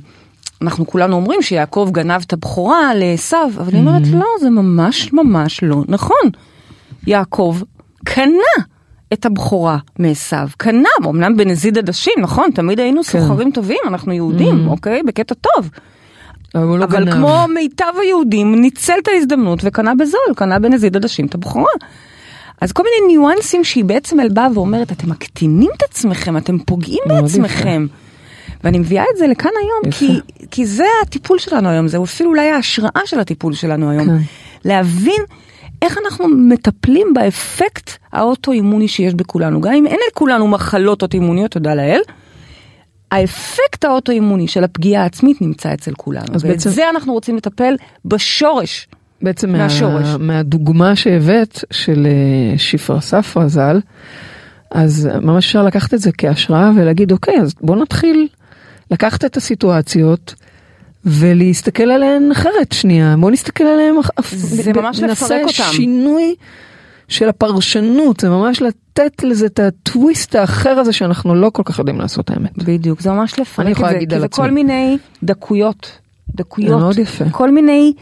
אנחנו כולנו אומרים שיעקב גנב את הבכורה לעשו, אבל היא אומרת לא, זה ממש ממש לא נכון. יעקב קנה את הבכורה מעשו, קנה, אמנם בנזיד עדשים, נכון? תמיד היינו
כן.
סוחרים טובים, אנחנו יהודים, אוקיי? בקטע טוב.
אבל לא
אבל. כמו מיטב היהודים, ניצל את ההזדמנות וקנה בזול, קנה בנזיד עדשים את הבכורה. אז כל מיני ניואנסים שהיא בעצם באה ואומרת, אתם מקטינים את עצמכם, אתם פוגעים בעצמכם. ואני מביאה את זה לכאן היום,
יפה.
כי, כי זה הטיפול שלנו היום, זה אפילו אולי ההשראה של הטיפול שלנו היום.
כן.
להבין איך אנחנו מטפלים באפקט האוטואימוני שיש בכולנו, גם אם אין לכולנו מחלות אוטואימוניות, תודה לאל. האפקט האוטואימוני של הפגיעה העצמית נמצא אצל כולנו, ואת
בעצם-
זה אנחנו רוצים לטפל בשורש.
בעצם
מהשורש.
מה, מהדוגמה שהבאת של אה, שפרה ספרה ז"ל, אז ממש אפשר לקחת את זה כהשראה ולהגיד אוקיי אז בוא נתחיל לקחת את הסיטואציות ולהסתכל עליהן אחרת שנייה בוא נסתכל עליהן
זה ממש
נעשה
לפרק אותם.
שינוי של הפרשנות זה ממש לתת לזה את הטוויסט האחר הזה שאנחנו לא כל כך יודעים לעשות האמת.
בדיוק, זה ממש לפרק את זה, כי זה. כל מיני דקויות, דקויות,
מאוד יפה.
כל מיני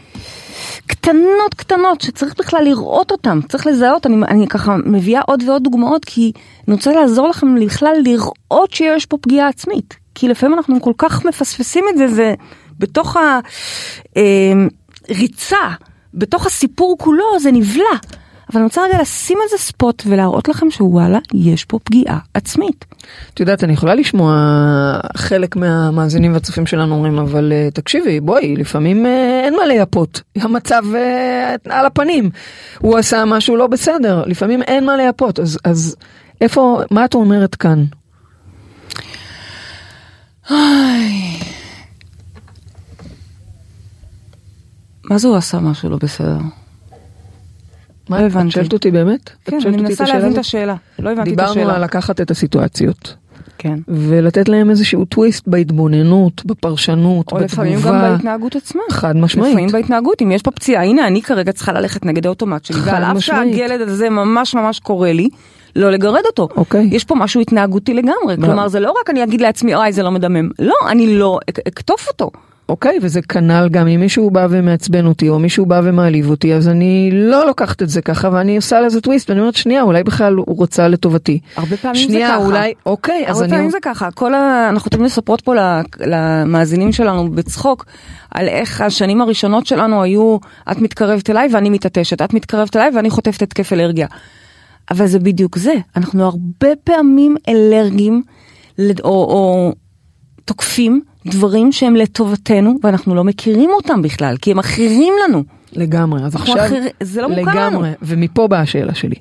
קטנות קטנות שצריך בכלל לראות אותם, צריך לזהות, אני, אני ככה מביאה עוד ועוד דוגמאות כי אני רוצה לעזור לכם בכלל לראות שיש פה פגיעה עצמית, כי לפעמים אנחנו כל כך מפספסים את זה, זה בתוך הריצה, בתוך הסיפור כולו זה נבלע. אבל אני רוצה רגע לשים על זה ספוט ולהראות לכם שוואלה, יש פה פגיעה עצמית.
את יודעת, אני יכולה לשמוע חלק מהמאזינים והצופים שלנו אומרים, אבל אה, תקשיבי, בואי, לפעמים אה, אין מה לייפות. המצב אה, על הפנים. הוא עשה משהו לא בסדר, לפעמים אין מה לייפות. אז, אז איפה, מה את אומרת כאן?
מה זה הוא עשה משהו לא בסדר?
מה,
לא
את
הבנתי.
שואלת אותי באמת? את
כן, אני מנסה להבין את? השאלה. לא הבנתי את
דיברנו
השאלה.
על לקחת את הסיטואציות.
כן.
ולתת להם איזשהו טוויסט בהתבוננות, בפרשנות,
או לפעמים גם
בתגובה.
בהתנהגות עצמה.
חד משמעית.
לפעמים בהתנהגות, אם יש פה פציעה, הנה אני כרגע צריכה ללכת נגד האוטומט שלי,
חד
ועל אף
משמעית.
שהגלד הזה ממש ממש קורה לי, לא לגרד אותו.
אוקיי.
יש פה משהו התנהגותי לגמרי, כלומר זה לא רק אני אגיד לעצמי, אוי זה לא מדמם, לא, אני לא אק- אקטוף אותו.
אוקיי, וזה כנ"ל גם אם מישהו בא ומעצבן אותי, או מישהו בא ומעליב אותי, אז אני לא לוקחת את זה ככה, ואני עושה לזה טוויסט, ואני אומרת, שנייה, אולי בכלל הוא רוצה לטובתי.
הרבה פעמים זה
שנייה,
ככה.
אולי, אוקיי, אז
הרבה
אני...
פעמים זה ככה, כל ה... אנחנו תמיד מספרות פה למאזינים שלנו בצחוק, על איך השנים הראשונות שלנו היו, את מתקרבת אליי ואני מתעטשת, את מתקרבת אליי ואני חוטפת התקף אלרגיה. אבל זה בדיוק זה, אנחנו הרבה פעמים אלרגיים, או, או תוקפים דברים שהם לטובתנו, ואנחנו לא מכירים אותם בכלל, כי הם אחרים לנו.
לגמרי, אז עכשיו,
אחר- זה לא מוכר
לגמרי,
לנו.
ומפה באה השאלה שלי.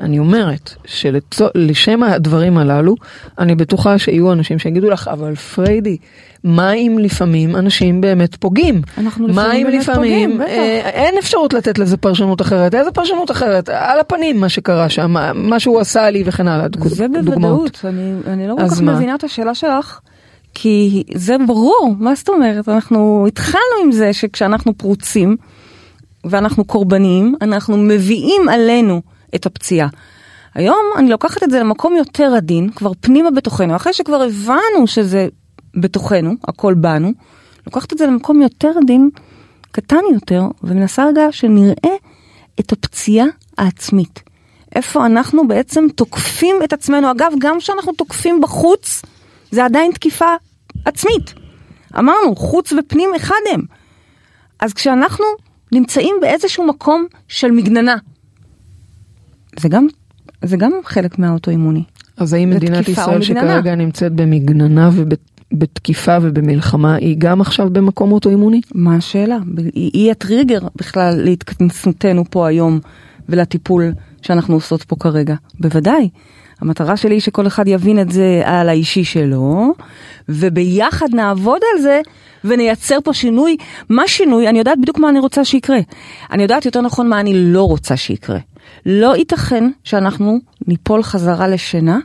אני אומרת שלשם הדברים הללו, אני בטוחה שיהיו אנשים שיגידו לך, אבל פריידי, מה אם לפעמים אנשים באמת פוגעים?
אנחנו לפעמים באמת
לפעמים
פוגעים, בטח.
אה, אין אפשרות לתת לזה פרשנות אחרת? איזה פרשנות אחרת? על הפנים מה שקרה שם, מה- שהוא עשה לי וכן הלאה, דוג-
זה
דוגמאות.
בוודאות, אני, אני לא כל כך
מה?
מבינה את השאלה שלך, כי זה ברור, מה זאת אומרת? אנחנו התחלנו עם זה שכשאנחנו פרוצים ואנחנו קורבניים, אנחנו מביאים עלינו את הפציעה. היום אני לוקחת את זה למקום יותר עדין, כבר פנימה בתוכנו, אחרי שכבר הבנו שזה בתוכנו, הכל בנו, לוקחת את זה למקום יותר עדין, קטן יותר, ומנסה רגע שנראה את הפציעה העצמית. איפה אנחנו בעצם תוקפים את עצמנו. אגב, גם כשאנחנו תוקפים בחוץ, זה עדיין תקיפה עצמית. אמרנו, חוץ ופנים אחד הם. אז כשאנחנו נמצאים באיזשהו מקום של מגננה, זה גם, זה גם חלק מהאוטואימוני.
אז האם מדינת ישראל? שכרגע נמצאת במגננה ובתקיפה ובמלחמה, היא גם עכשיו במקום אוטואימוני?
מה השאלה? היא, היא הטריגר בכלל להתכנסותנו פה היום ולטיפול שאנחנו עושות פה כרגע. בוודאי. המטרה שלי היא שכל אחד יבין את זה על האישי שלו, וביחד נעבוד על זה ונייצר פה שינוי. מה שינוי? אני יודעת בדיוק מה אני רוצה שיקרה. אני יודעת יותר נכון מה אני לא רוצה שיקרה. לא ייתכן שאנחנו ניפול חזרה לשינה.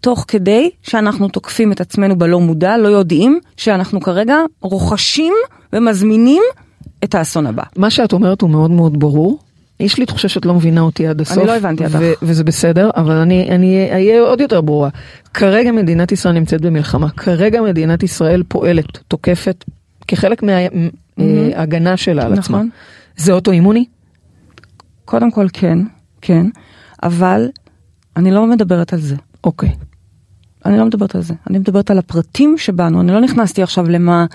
תוך כדי שאנחנו תוקפים את עצמנו בלא מודע, לא יודעים שאנחנו כרגע רוכשים ומזמינים את האסון הבא.
מה שאת אומרת הוא מאוד מאוד ברור. יש לי תחושה שאת לא מבינה אותי עד הסוף.
לא הבנתי אותך.
וזה בסדר, אבל אני, אני אהיה עוד יותר ברורה. כרגע מדינת ישראל נמצאת במלחמה. כרגע מדינת ישראל פועלת, תוקפת, כחלק מההגנה שלה על עצמה.
נכון.
זה אוטואימוני?
קודם כל כן, כן, אבל אני לא מדברת על זה.
אוקיי.
אני לא מדברת על זה. אני מדברת על הפרטים שבנו. אני לא נכנסתי עכשיו למה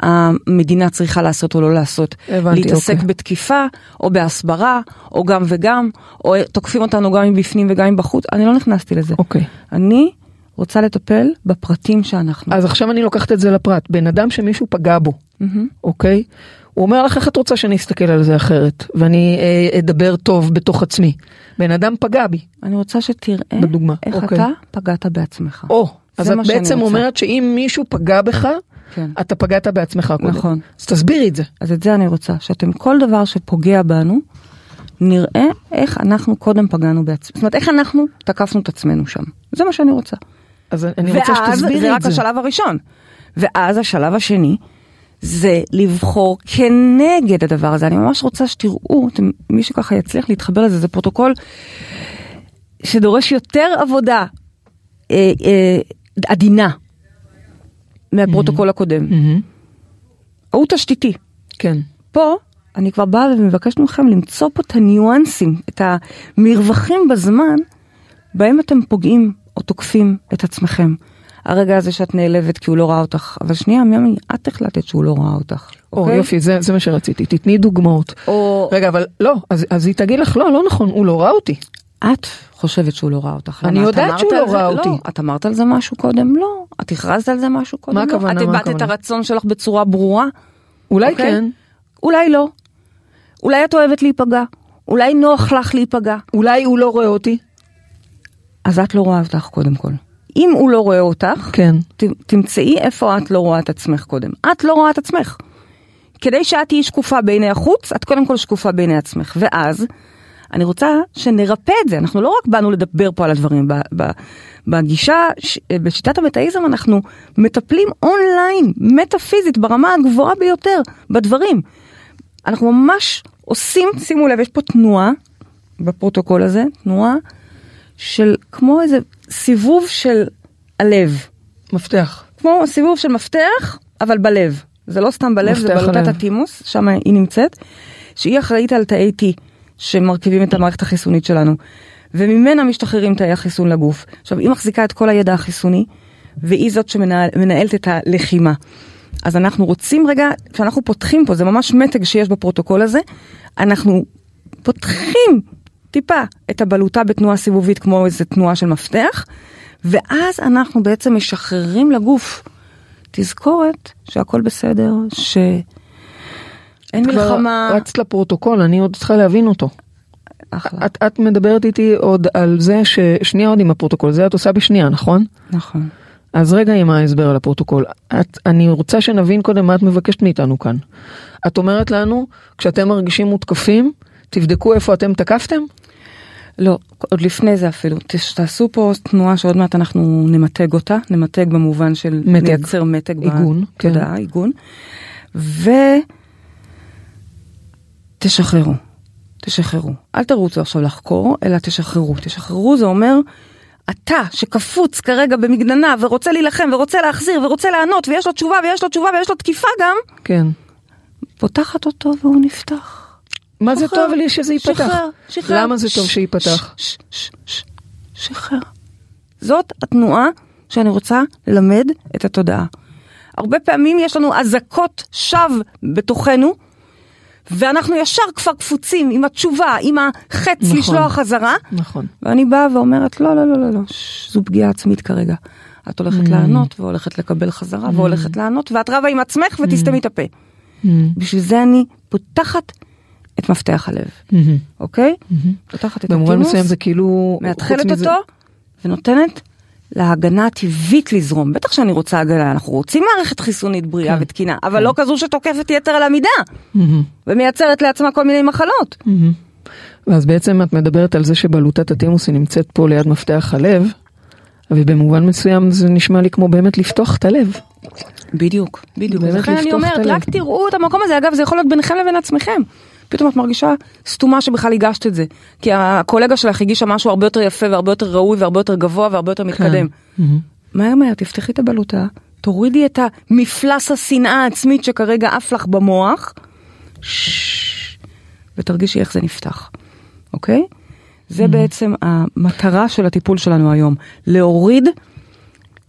המדינה צריכה לעשות או לא לעשות.
הבנתי,
להתעסק
אוקיי.
בתקיפה, או בהסברה, או גם וגם, או תוקפים אותנו גם מבפנים וגם מבחוץ. אני לא נכנסתי לזה.
אוקיי.
אני רוצה לטפל בפרטים שאנחנו.
אז עכשיו אני לוקחת את זה לפרט. בן אדם שמישהו פגע בו,
מהמם.
אוקיי? הוא אומר לך איך את רוצה שאני אסתכל על זה אחרת, ואני אה, אדבר טוב בתוך עצמי. בן אדם פגע בי,
אני רוצה שתראה
בדוגמה,
איך
אוקיי.
אתה פגעת בעצמך.
או, אז את בעצם. אומרת שאם מישהו פגע בך,
כן.
אתה פגעת בעצמך קודם.
נכון.
אז תסבירי את זה.
אז את זה אני רוצה, שאתם כל דבר שפוגע בנו, נראה איך אנחנו קודם פגענו בעצמנו. זאת אומרת, איך אנחנו תקפנו את עצמנו שם. זה מה שאני רוצה.
אז אני רוצה
ואז,
שתסבירי
זה
את
רק
זה.
השלב הראשון. ואז השלב השני, זה לבחור כנגד הדבר הזה. אני ממש רוצה שתראו, אתם, מי שככה יצליח להתחבר לזה, זה פרוטוקול שדורש יותר עבודה אה, אה, עדינה מהפרוטוקול הקודם.
מהמם.
הוא תשתיתי.
כן.
פה אני כבר באה ומבקשת מכם למצוא פה את הניואנסים, את המרווחים בזמן בהם אתם פוגעים או תוקפים את עצמכם. הרגע הזה שאת נעלבת כי הוא לא ראה אותך, אבל שנייה, מימי, את החלטת שהוא לא ראה אותך.
או
אוקיי?
יופי, זה זה מה שרציתי. תתני דוגמאות.
או
רגע, אבל לא, אז אז היא תגיד לך, לא, לא נכון, הוא לא ראה אותי.
את חושבת שהוא לא ראה אותך.
אני יודעת שהוא לא? ראה
לא.
אותי.
את אמרת על זה משהו קודם? לא. את הכרזת על זה משהו קודם?
מה
לא.
הכוונה?
את הבעת את? הרצון שלך בצורה ברורה?
אולי
אוקיי?
כן,
אולי לא. אולי את אוהבת להיפגע. אולי נוח לך להיפגע.
אולי הוא לא רואה אותי.
אז את לא רואה אותך קודם כל. אם הוא לא רואה אותך,
כן.
ת, תמצאי איפה את לא רואה את עצמך קודם. את לא רואה את עצמך. כדי שאת תהיי שקופה בעיני החוץ, את קודם כל שקופה בעיני עצמך. ואז, אני רוצה שנרפא את זה. אנחנו לא רק באנו לדבר פה על הדברים. ב, ב, בגישה, ש, בשיטת המטאיזם אנחנו מטפלים אונליין, מטאפיזית, ברמה הגבוהה ביותר, בדברים. אנחנו ממש עושים, שימו לב, יש פה תנועה בפרוטוקול הזה, תנועה של כמו איזה סיבוב של הלב.
מפתח.
כמו סיבוב של מפתח, אבל בלב. זה לא סתם בלב, זה בלוטת. הטימוס, שם היא נמצאת, שהיא אחראית על תאי T שמרכיבים את המערכת החיסונית שלנו. וממנה משתחררים תאי החיסון לגוף. עכשיו, היא מחזיקה את כל הידע החיסוני, והיא זאת שמנהלת את הלחימה. אז אנחנו רוצים רגע, כשאנחנו פותחים פה, זה ממש מתג שיש בפרוטוקול הזה, אנחנו פותחים טיפה את הבלוטה בתנועה סיבובית כמו איזה תנועה של מפתח, ואז אנחנו בעצם משחררים לגוף תזכורת שהכל בסדר, שאין מלחמה.
רצת לפרוטוקול, אני עוד צריכה להבין אותו.
אחלה.
את, את מדברת איתי עוד על זה ששנייה עוד עם הפרוטוקול, זה את עושה בשנייה, נכון?
נכון.
אז רגע עם ההסבר על הפרוטוקול. את, אני רוצה שנבין קודם מה את מבקשת מאיתנו כאן. את אומרת לנו, כשאתם מרגישים מותקפים, תבדקו איפה אתם תקפתם?
לא, עוד לפני זה אפילו. תעשו פה תנועה שעוד מעט אנחנו נמתג אותה, נמתג במובן של
מתג.
לייצר מתג.
עיגון, כן.
תודעה, עיגון. ותשחררו. תשחררו. אל תרוצו עכשיו לחקור, אלא תשחררו. תשחררו זה אומר, אתה שקפוץ כרגע במגננה ורוצה להילחם ורוצה להחזיר ורוצה לענות ויש לו תשובה ויש לו תשובה ויש לו תקיפה גם,
כן.
פותחת אותו והוא נפתח.
מה זה טוב לי שזה ייפתח?
שחרר, שחרר.
למה זה טוב שייפתח?
שחרר. זאת התנועה שאני רוצה ללמד את התודעה. הרבה פעמים יש לנו אזעקות שווא בתוכנו, ואנחנו ישר כבר קפוצים עם התשובה, עם החץ
נכון.
לשלוח חזרה,
נכון.
ואני באה ואומרת, לא, לא, לא, לא, לא, ש- זו פגיעה עצמית כרגע. את הולכת לענות, והולכת לקבל חזרה, והולכת לענות, ואת רבה עם עצמך ותסתמי את הפה. בשביל זה אני פותחת את מפתח הלב, אוקיי? פותחת את
במובן
התימוס,
מסוים זה כאילו...
מאתחלת
מזה-
אותו, ונותנת להגנה הטבעית לזרום. בטח שאני רוצה הגנה, אנחנו רוצים מערכת חיסונית בריאה
כן,
ותקינה, אבל לא כזו שתוקפת יתר על המידה,
מהמם,
ומייצרת לעצמה כל מיני מחלות.
מהמם. ואז בעצם את מדברת על זה שבלוטת התימוס היא נמצאת פה ליד מפתח הלב, ובמובן מסוים זה נשמע לי כמו באמת לפתוח את הלב.
בדיוק, בדיוק. לכן אני אומרת. רק תראו את המקום הזה, אגב, זה יכול להיות ביניכם לבין עצמכם. פתאום את מרגישה סתומה שבכלל הגשת את זה. כי הקולגה שלך הגישה משהו הרבה יותר יפה והרבה יותר ראוי והרבה יותר גבוה והרבה יותר מתקדם.
מהמם.
מהר מהר, תפתחי את הבלוטה, תורידי את המפלס השנאה העצמית שכרגע עף לך במוח, ותרגישי איך זה נפתח, אוקיי? זה בעצם המטרה של הטיפול שלנו היום, להוריד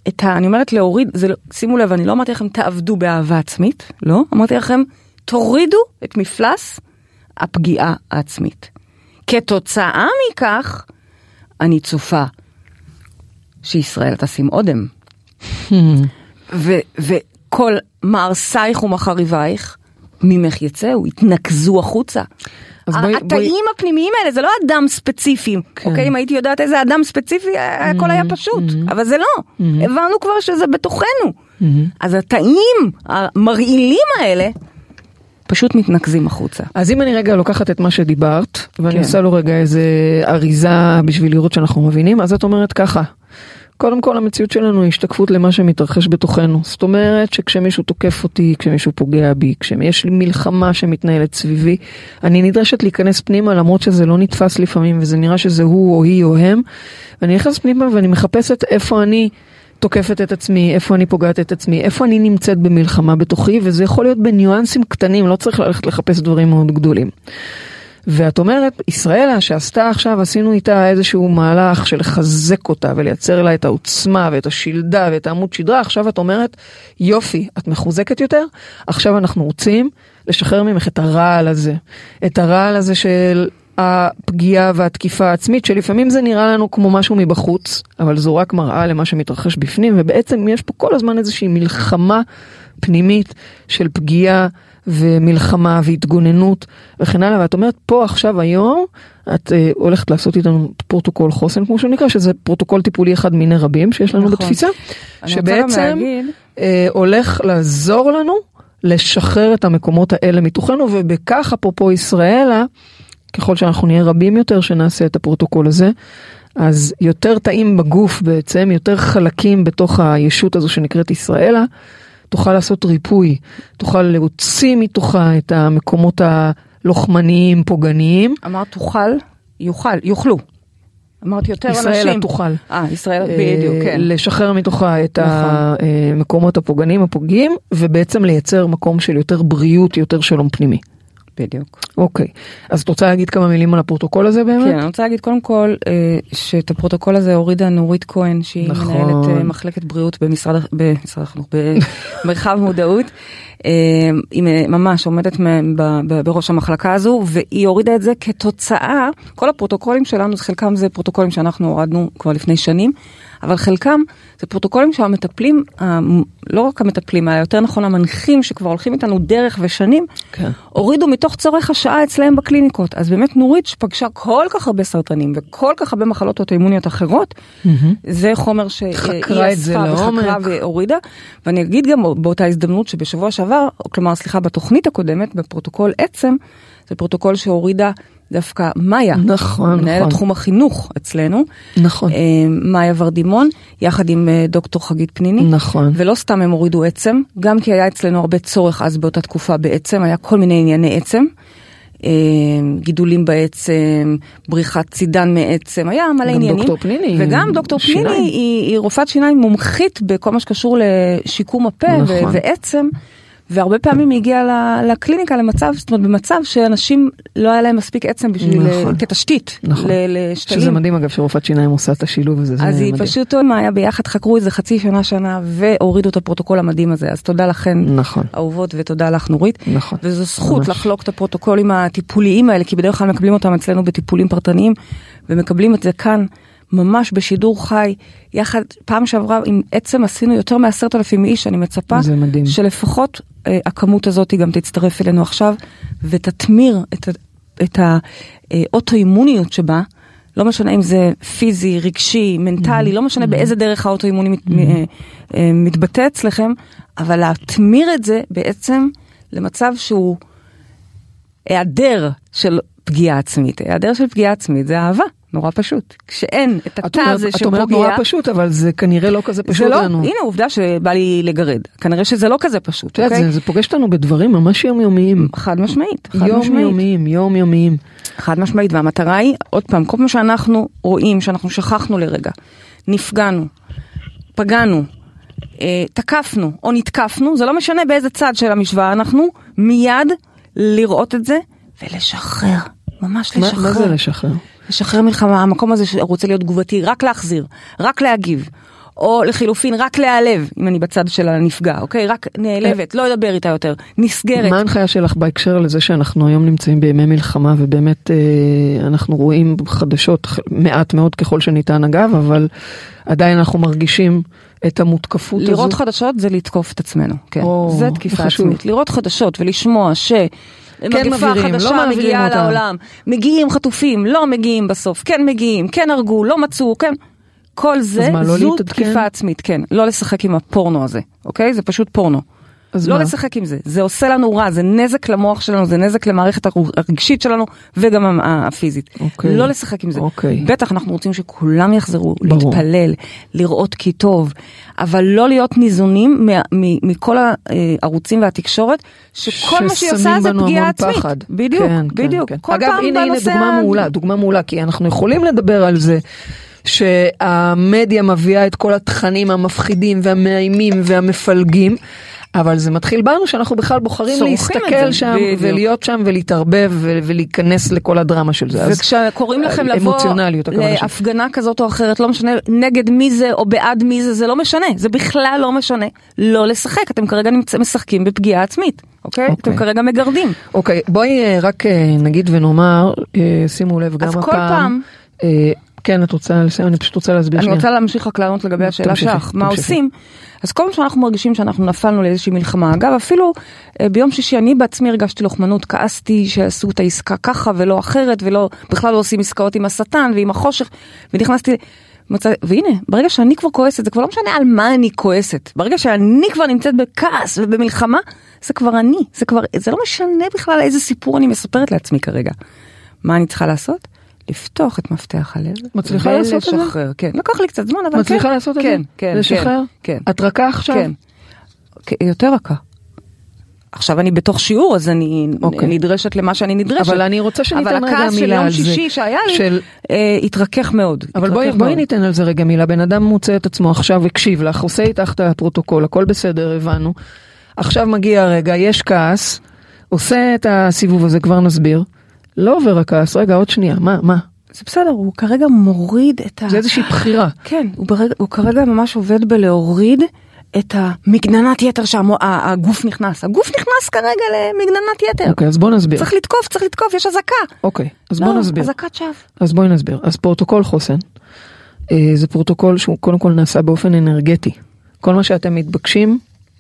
את ה... אני אומרת להוריד, זה, לא- שימו לב, אני לא אמרתי לכם תעבדו באהבה עצמית, לא, אמרתי לכם תורידו את מפלס הפגיעה העצמית. כתוצאה מכך, אני צופה שישראל תשים אודם. [laughs] ו- וכל מערסייך ומחריבייך ממך יצאו, יתנקזו החוצה.
בואי-
התאים
בואי-
הפנימיים האלה זה לא אדם ספציפי,
כן.
אוקיי? אם הייתי יודעת איזה אדם ספציפי, הכל היה פשוט, אבל זה לא, הבנו כבר שזה בתוכנו. אז התאים המרעילים האלה פשוט מתנקזים החוצה.
אז אם אני רגע לוקחת את מה שדיברת, ואני
כן.
עושה לו רגע איזה אריזה בשביל לראות שאנחנו מבינים, אז את אומרת ככה, קודם כל המציאות שלנו היא השתקפות למה שמתרחש בתוכנו. זאת אומרת שכשמישהו תוקף אותי, כשמישהו פוגע בי, כשיש לי מלחמה שמתנהלת סביבי, אני נדרשת להיכנס פנימה למרות שזה לא נתפס לפעמים וזה נראה שזה הוא או היא או הם, ואני נכנסת פנימה ואני מחפשת איפה אני תוקפת את עצמי, איפה אני פוגעת את עצמי, איפה אני נמצאת במלחמה בתוכי, וזה יכול להיות בניואנסים קטנים, לא צריך ללכת לחפש דברים מאוד גדולים. ואת אומרת, ישראלה שעשתה עכשיו, עשינו איתה איזשהו מהלך של לחזק אותה ולייצר לה את העוצמה ואת השלדה ואת העמוד שדרה, עכשיו את אומרת, יופי, את מחוזקת יותר, עכשיו אנחנו רוצים לשחרר ממך את הרעל הזה. את הרעל הזה של הפגיעה והתקיפה העצמית, שלפעמים זה נראה לנו כמו משהו מבחוץ, אבל זו רק מראה למה שמתרחש בפנים, ובעצם יש פה כל הזמן איזושהי מלחמה פנימית של פגיעה ומלחמה והתגוננות וכן הלאה, ואת אומרת פה עכשיו היום את אה, הולכת לעשות איתנו פרוטוקול חוסן כמו שהוא נקרא, שזה פרוטוקול טיפולי אחד מיני רבים שיש לנו
נכון.
בתפיסה, שבעצם אה, הולך לעזור לנו לשחרר את המקומות האלה מתוכנו, ובכך אפרופו ישראלה, ככל שאנחנו נהיה רבים יותר שנעשה את הפרוטוקול הזה, אז יותר תאים בגוף בעצם, יותר חלקים בתוך הישות הזו שנקראת ישראלה, תוכל לעשות ריפוי, תוכל להוציא מתוכה את המקומות הלוחמניים, פוגעניים.
אמרת תוכל, יוכל, יוכלו. אמרת יותר אנשים.
ישראלה תוכל.
אה, ישראל,
אה,
בדיוק, כן.
לשחרר מתוכה את
נכון.
המקומות הפוגעניים הפוגעים ובעצם לייצר מקום של יותר בריאות יותר שלום פנימי.
בדיוק.
אוקיי אז את רוצה להגיד כמה מילים על הפרוטוקול הזה באמת?
כן, אני רוצה להגיד קודם כל אה, שאת הפרוטוקול הזה הורידה נורית כהן, שהיא
נכון.
מנהלת אה, מחלקת בריאות במשרד הח- במשרד החינוך, במרחב [laughs] מודעות. אה, היא ממש עומדת בראש המחלקה הזו, והיא הורידה את זה כתוצאה, כל הפרוטוקולים שלנו, חלקם זה פרוטוקולים שאנחנו הורדנו כבר לפני שנים, אבל חלקם זה פרוטוקולים שהמטפלים, לא רק המטפלים, אלא יותר נכון המנחים שכבר הולכים איתנו דרך ושנים,
כן.
הורידו מתוך צורך השעה אצלהם בקליניקות. אז באמת נורית שפגשה כל כך הרבה סרטנים וכל כך הרבה מחלות אוטואימוניות אחרות, זה חומר שהיא אספה
לעומק.
וחקרה והורידה. ואני אגיד גם באותה הזדמנות שבשבוע שעבר, כלומר סליחה בתוכנית הקודמת, בפרוטוקול עצם, זה פרוטוקול שהורידה דווקא מאיה,
נכון,
מנהלת
נכון.
תחום החינוך אצלנו,
נכון.
אה, מאיה ורדימון, יחד עם אה, דוקטור חגית פניני.
נכון.
ולא סתם הם הורידו עצם, גם כי היה אצלנו הרבה צורך אז באותה תקופה בעצם, היה כל מיני ענייני עצם. אה, גידולים בעצם, בריחת סידן מעצם, היה מלא
גם
עניינים.
דוקטור פניני,
וגם דוקטור
שיניים.
פניני היא, היא רופאת שיניים מומחית בכל מה שקשור לשיקום הפה
נכון.
ו- ועצם. והרבה פעמים היא הגיעה לקליניקה למצב, זאת אומרת במצב שאנשים לא היה להם מספיק עצם בשביל,
נכון.
כתשתית,
נכון.
ל- לשתלים.
שזה מדהים אגב שרופאת שיניים עושה את השילוב הזה, זה
אז היא
מדהים.
פשוט עם היה ביחד חקרו איזה חצי שנה שנה והורידו את הפרוטוקול המדהים הזה אז תודה לכן
נכון.
אהובות ותודה לך נורית.
נכון.
וזו זכות
ממש.
לחלוק את הפרוטוקולים הטיפוליים האלה כי בדרך כלל מקבלים אותם אצלנו בטיפולים פרטניים ומקבלים את זה כאן ממש בשידור חי יחד פעם שעברה עם עצם עשינו יותר מעשרת אלפים איש אני מצפה
זה מדהים.
שלפחות אה, הכמות הזאת גם תצטרף אלינו עכשיו ותתמיר את, את האוטואימוניות שבה. לא משנה אם זה פיזי, רגשי, מנטלי, לא משנה באיזה דרך האוטואימוני מת, אה, אה, מתבטא אצלכם, אבל להתמיר את זה בעצם למצב שהוא היעדר של פגיעה עצמית. היעדר של פגיעה עצמית זה אהבה, נורא פשוט. כשאין את התא הזה
את אומרת
שפוגע,
נורא פשוט, אבל זה כנראה לא כזה
זה
פשוט
לא,
לנו.
הנה עובדה שבא לי לגרד. כנראה שזה לא כזה פשוט, אוקיי?
זה- זה פוגש אותנו בדברים ממש יומיומיים.
חד משמעית, חד משמעית.
יומיומיים, יומיומיים.
חד משמעית, והמטרה היא, עוד פעם, כל פעם שאנחנו רואים שאנחנו שכחנו לרגע, נפגענו, פגענו, אה, תקפנו או נתקפנו, זה לא משנה באיזה צד של המשוואה אנחנו, מיד לראות את זה ולשחרר, ממש
מה
לשחרר.
מה זה לשחרר?
לשחרר מלחמה, המקום הזה שרוצה להיות תגובתי, רק להחזיר, רק להגיב. או לחילופין, רק להיעלב, אם אני בצד של הנפגע, אוקיי? רק נעלבת, לא אדבר איתה יותר, נסגרת.
מה ההנחיה שלך בהקשר לזה שאנחנו היום נמצאים בימי מלחמה ובאמת אה, אנחנו רואים חדשות מעט מאוד ככל שניתן אגב, אבל עדיין אנחנו מרגישים את המותקפות הזו.
לראות חדשות זה לתקוף את עצמנו, כן.
או,
זה תקיפה
חשוב.
עצמית. לראות חדשות ולשמוע ש... מגפה
מעבירים, לא מעבירים
מגיעה
אותה.
לעולם, מגיעים חטופים, לא מגיעים בסוף, כן מגיעים, כן הרגו, לא מצאו, כן. כל זה,
מה, לא
זו
להתעדכן?
תקיפה עצמית, כן. לא לשחק עם הפורנו הזה, אוקיי? זה פשוט פורנו.
אז
לא
מה?
לשחק עם זה, זה עושה לנו רע, זה נזק למוח שלנו, זה נזק למערכת הרגשית שלנו וגם הפיזית.
אוקיי.
לא לשחק עם זה.
אוקיי.
בטח אנחנו רוצים שכולם יחזרו
ברור.
להתפלל, לראות כי טוב, אבל לא להיות ניזונים מה- מ- מכל הערוצים והתקשורת, שכל מה שהיא עושה זה פגיעה עצמית.
פחד.
בדיוק,
כן, כן,
בדיוק.
כן.
כל
אגב,
פעם
הנה, הנה דוגמה
ה-
מעולה, דוגמה מעולה, כי אנחנו יכולים לדבר על זה שהמדיה מביאה את כל התכנים המפחידים והמאיימים והמפלגים. אבל זה מתחיל בנו שאנחנו בכלל בוחרים להסתכל שם
בדיוק.
ולהיות שם ולהתערבב ולהיכנס לכל הדרמה של זה. אז
וכשקוראים לכם לבוא
הכוונה שלי.
להפגנה כזאת או אחרת, לא משנה נגד מי זה או בעד מי זה, זה לא משנה, זה בכלל לא משנה. לא לשחק, אתם כרגע נמצא, משחקים בפגיעה עצמית, אוקיי?
אוקיי.
אתם כרגע מגרדים.
אוקיי, בואי אה, רק אה, נגיד ונאמר, אה, שימו לב גם
אז
הפעם.
כל פעם-
אה, כן, את רוצה לסיים? אני פשוט רוצה להסביר
אני
שנייה.
רוצה להמשיך רק לענות לגבי השאלה שלך, מה. עושים? אז כל פעם שאנחנו מרגישים שאנחנו נפלנו לאיזושהי מלחמה, אגב אפילו אה, ביום שישי אני בעצמי הרגשתי לוחמנות, כעסתי שעשו את העסקה ככה ולא אחרת ולא, בכלל לא עושים עסקאות עם השטן ועם החושך, ונכנסתי, מצא, והנה, ברגע שאני כבר כועסת, זה כבר לא משנה על מה אני כועסת, ברגע שאני כבר נמצאת בכעס ובמלחמה, זה כבר אני, זה כבר, זה לא משנה בכלל איזה סיפור אני מספרת לעצמי כרגע. מה אני צריכה לעשות? לפתוח את מפתח הלב.
מצליחה לעשות את זה?
ולשחרר, כן. לקח לי קצת זמן, אבל כן.
מצליחה לעשות את
כן,
זה?
כן,
לשחרר?
כן.
את רכה עכשיו?
כן. כן, יותר רכה. עכשיו אני בתוך שיעור אז אני
אוקיי.
נדרשת למה שאני נדרשת.
אבל אני רוצה שניתן
אבל
רגע
הכעס של
מילה
יום
על זה.
שישי שהיה לי
של-
אה, התרכך מאוד.
אבל בואי,
התרכך
בואי
מאוד.
ניתן על זה רגע מילה. בן אדם מוצא את עצמו עכשיו, הקשיב לך, עושה איתך את הפרוטוקול, הכל בסדר, הבנו. עכשיו מגיע הרגע, יש כעס, עושה את הסיבוב הזה, כבר נסביר. לא עובר הכעס, רגע, עוד שנייה, מה, מה?
זה בסדר, הוא כרגע מוריד את ה...
זה איזושהי בחירה.
כן, הוא, ברגע, הוא כרגע ממש עובד בלהוריד את המגננת יתר שהגוף נכנס. הגוף נכנס כרגע למגננת יתר.
אוקיי, אז בוא נסביר.
צריך לתקוף, צריך לתקוף, יש אזעקה.
אוקיי, אז
לא,
בוא נסביר.
אזעקת שווא.
אז בואי נסביר. אז פרוטוקול חוסן, אה, זה פרוטוקול שהוא קודם כל נעשה באופן אנרגטי. כל מה שאתם מתבקשים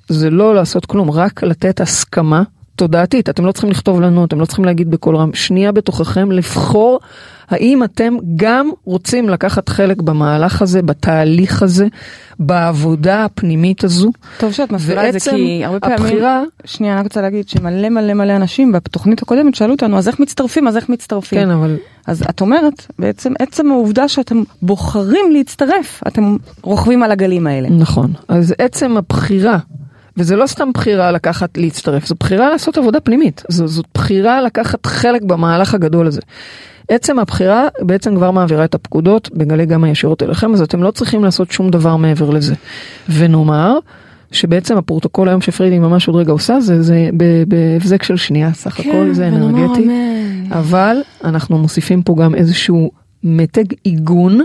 זה לא לעשות כלום, רק לתת הסכמה תודעתית. אתם לא צריכים לכתוב לנו, אתם לא צריכים להגיד בקול רם, שנייה בתוככם לבחור האם אתם גם רוצים לקחת חלק במהלך הזה, בתהליך הזה, בעבודה הפנימית הזו.
טוב שאת מסבירה את זה, כי הרבה פעמים...
הבחירה,
שנייה, אני רוצה להגיד שמלא מלא מלא אנשים בתוכנית הקודמת שאלו אותנו, אז איך מצטרפים, אז איך מצטרפים?
כן, אבל
אז את אומרת, בעצם עצם העובדה שאתם בוחרים להצטרף, אתם רוכבים על הגלים האלה.
נכון. אז עצם הבחירה, וזה לא סתם בחירה לקחת להצטרף, זו בחירה לעשות עבודה פנימית. זו, זאת בחירה לקחת חלק במהלך הגדול הזה. עצם הבחירה בעצם כבר מעבירה את הפקודות בגלי גמא ישירות אליכם, אז אתם לא צריכים לעשות שום דבר מעבר לזה. ונאמר שבעצם הפרוטוקול היום שפרידי ממש עוד רגע עושה, זה, זה בהבזק של שנייה, סך הכל זה אנרגטי.
אמן.
אבל אנחנו מוסיפים פה גם איזשהו מתג עיגון,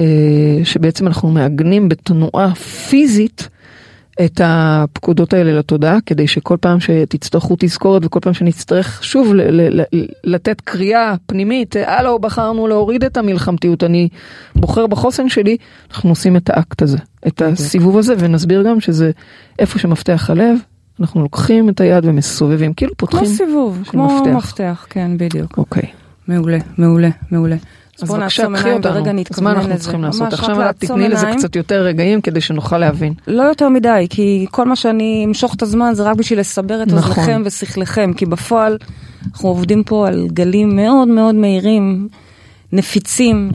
אה, שבעצם אנחנו מעגנים בתנועה פיזית את הפקודות האלה לתודעה, כדי שכל פעם שתצטרכו תזכורת וכל פעם שנצטרך שוב ל- ל- לתת קריאה פנימית, הלו, בחרנו להוריד את המלחמתיות, אני בוחר בחוסן שלי, אנחנו עושים את האקט הזה, את הסיבוב הזה, ונסביר גם שזה איפה שמפתח הלב, אנחנו לוקחים את היד ומסובבים, כאילו פותחים.
כמו סיבוב, כמו
מפתח.
מפתח, כן, בדיוק.
אוקיי.
מעולה, מעולה, מעולה.
אז
בוא
בבקשה,
נעצום עיניים. ורגע
אז מה אנחנו
לזה.
צריכים לעשות? עכשיו
לעצום
תתני לזה. קצת יותר רגעים כדי שנוכל להבין.
לא יותר מדי, כי כל מה שאני אמשוך את הזמן זה רק בשביל לסבר את
נכון.
אוזניכם ושכלכם, כי בפועל אנחנו עובדים פה על גלים מאוד מאוד מהירים, נפיצים.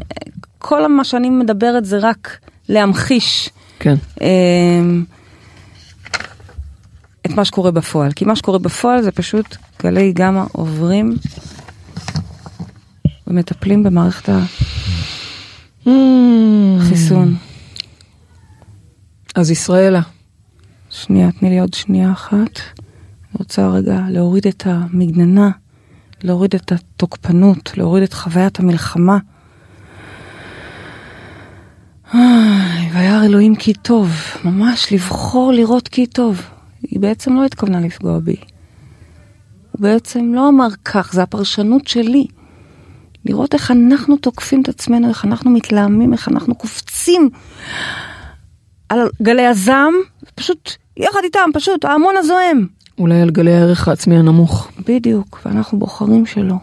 כל מה שאני מדברת זה רק להמחיש
כן.
אמ, את מה שקורה בפועל, כי מה שקורה בפועל זה פשוט גלי גמא עוברים ומטפלים במערכת החיסון.
אז ישראלה,
שנייה, תני לי עוד שנייה אחת. אני רוצה רגע להוריד את המגננה, להוריד את התוקפנות, להוריד את חוויית המלחמה. וירא אלוהים כי טוב, ממש לבחור לראות כי טוב. היא בעצם לא התכוונה לפגוע בי. הוא בעצם לא אמר כך, זה הפרשנות שלי. לראות איך אנחנו תוקפים את עצמנו, איך אנחנו מתלהמים, איך אנחנו קופצים על גלי הזעם, פשוט יחד איתם, פשוט ההמון הזועם.
אולי על גלי הערך העצמי הנמוך.
בדיוק, ואנחנו בוחרים שלא.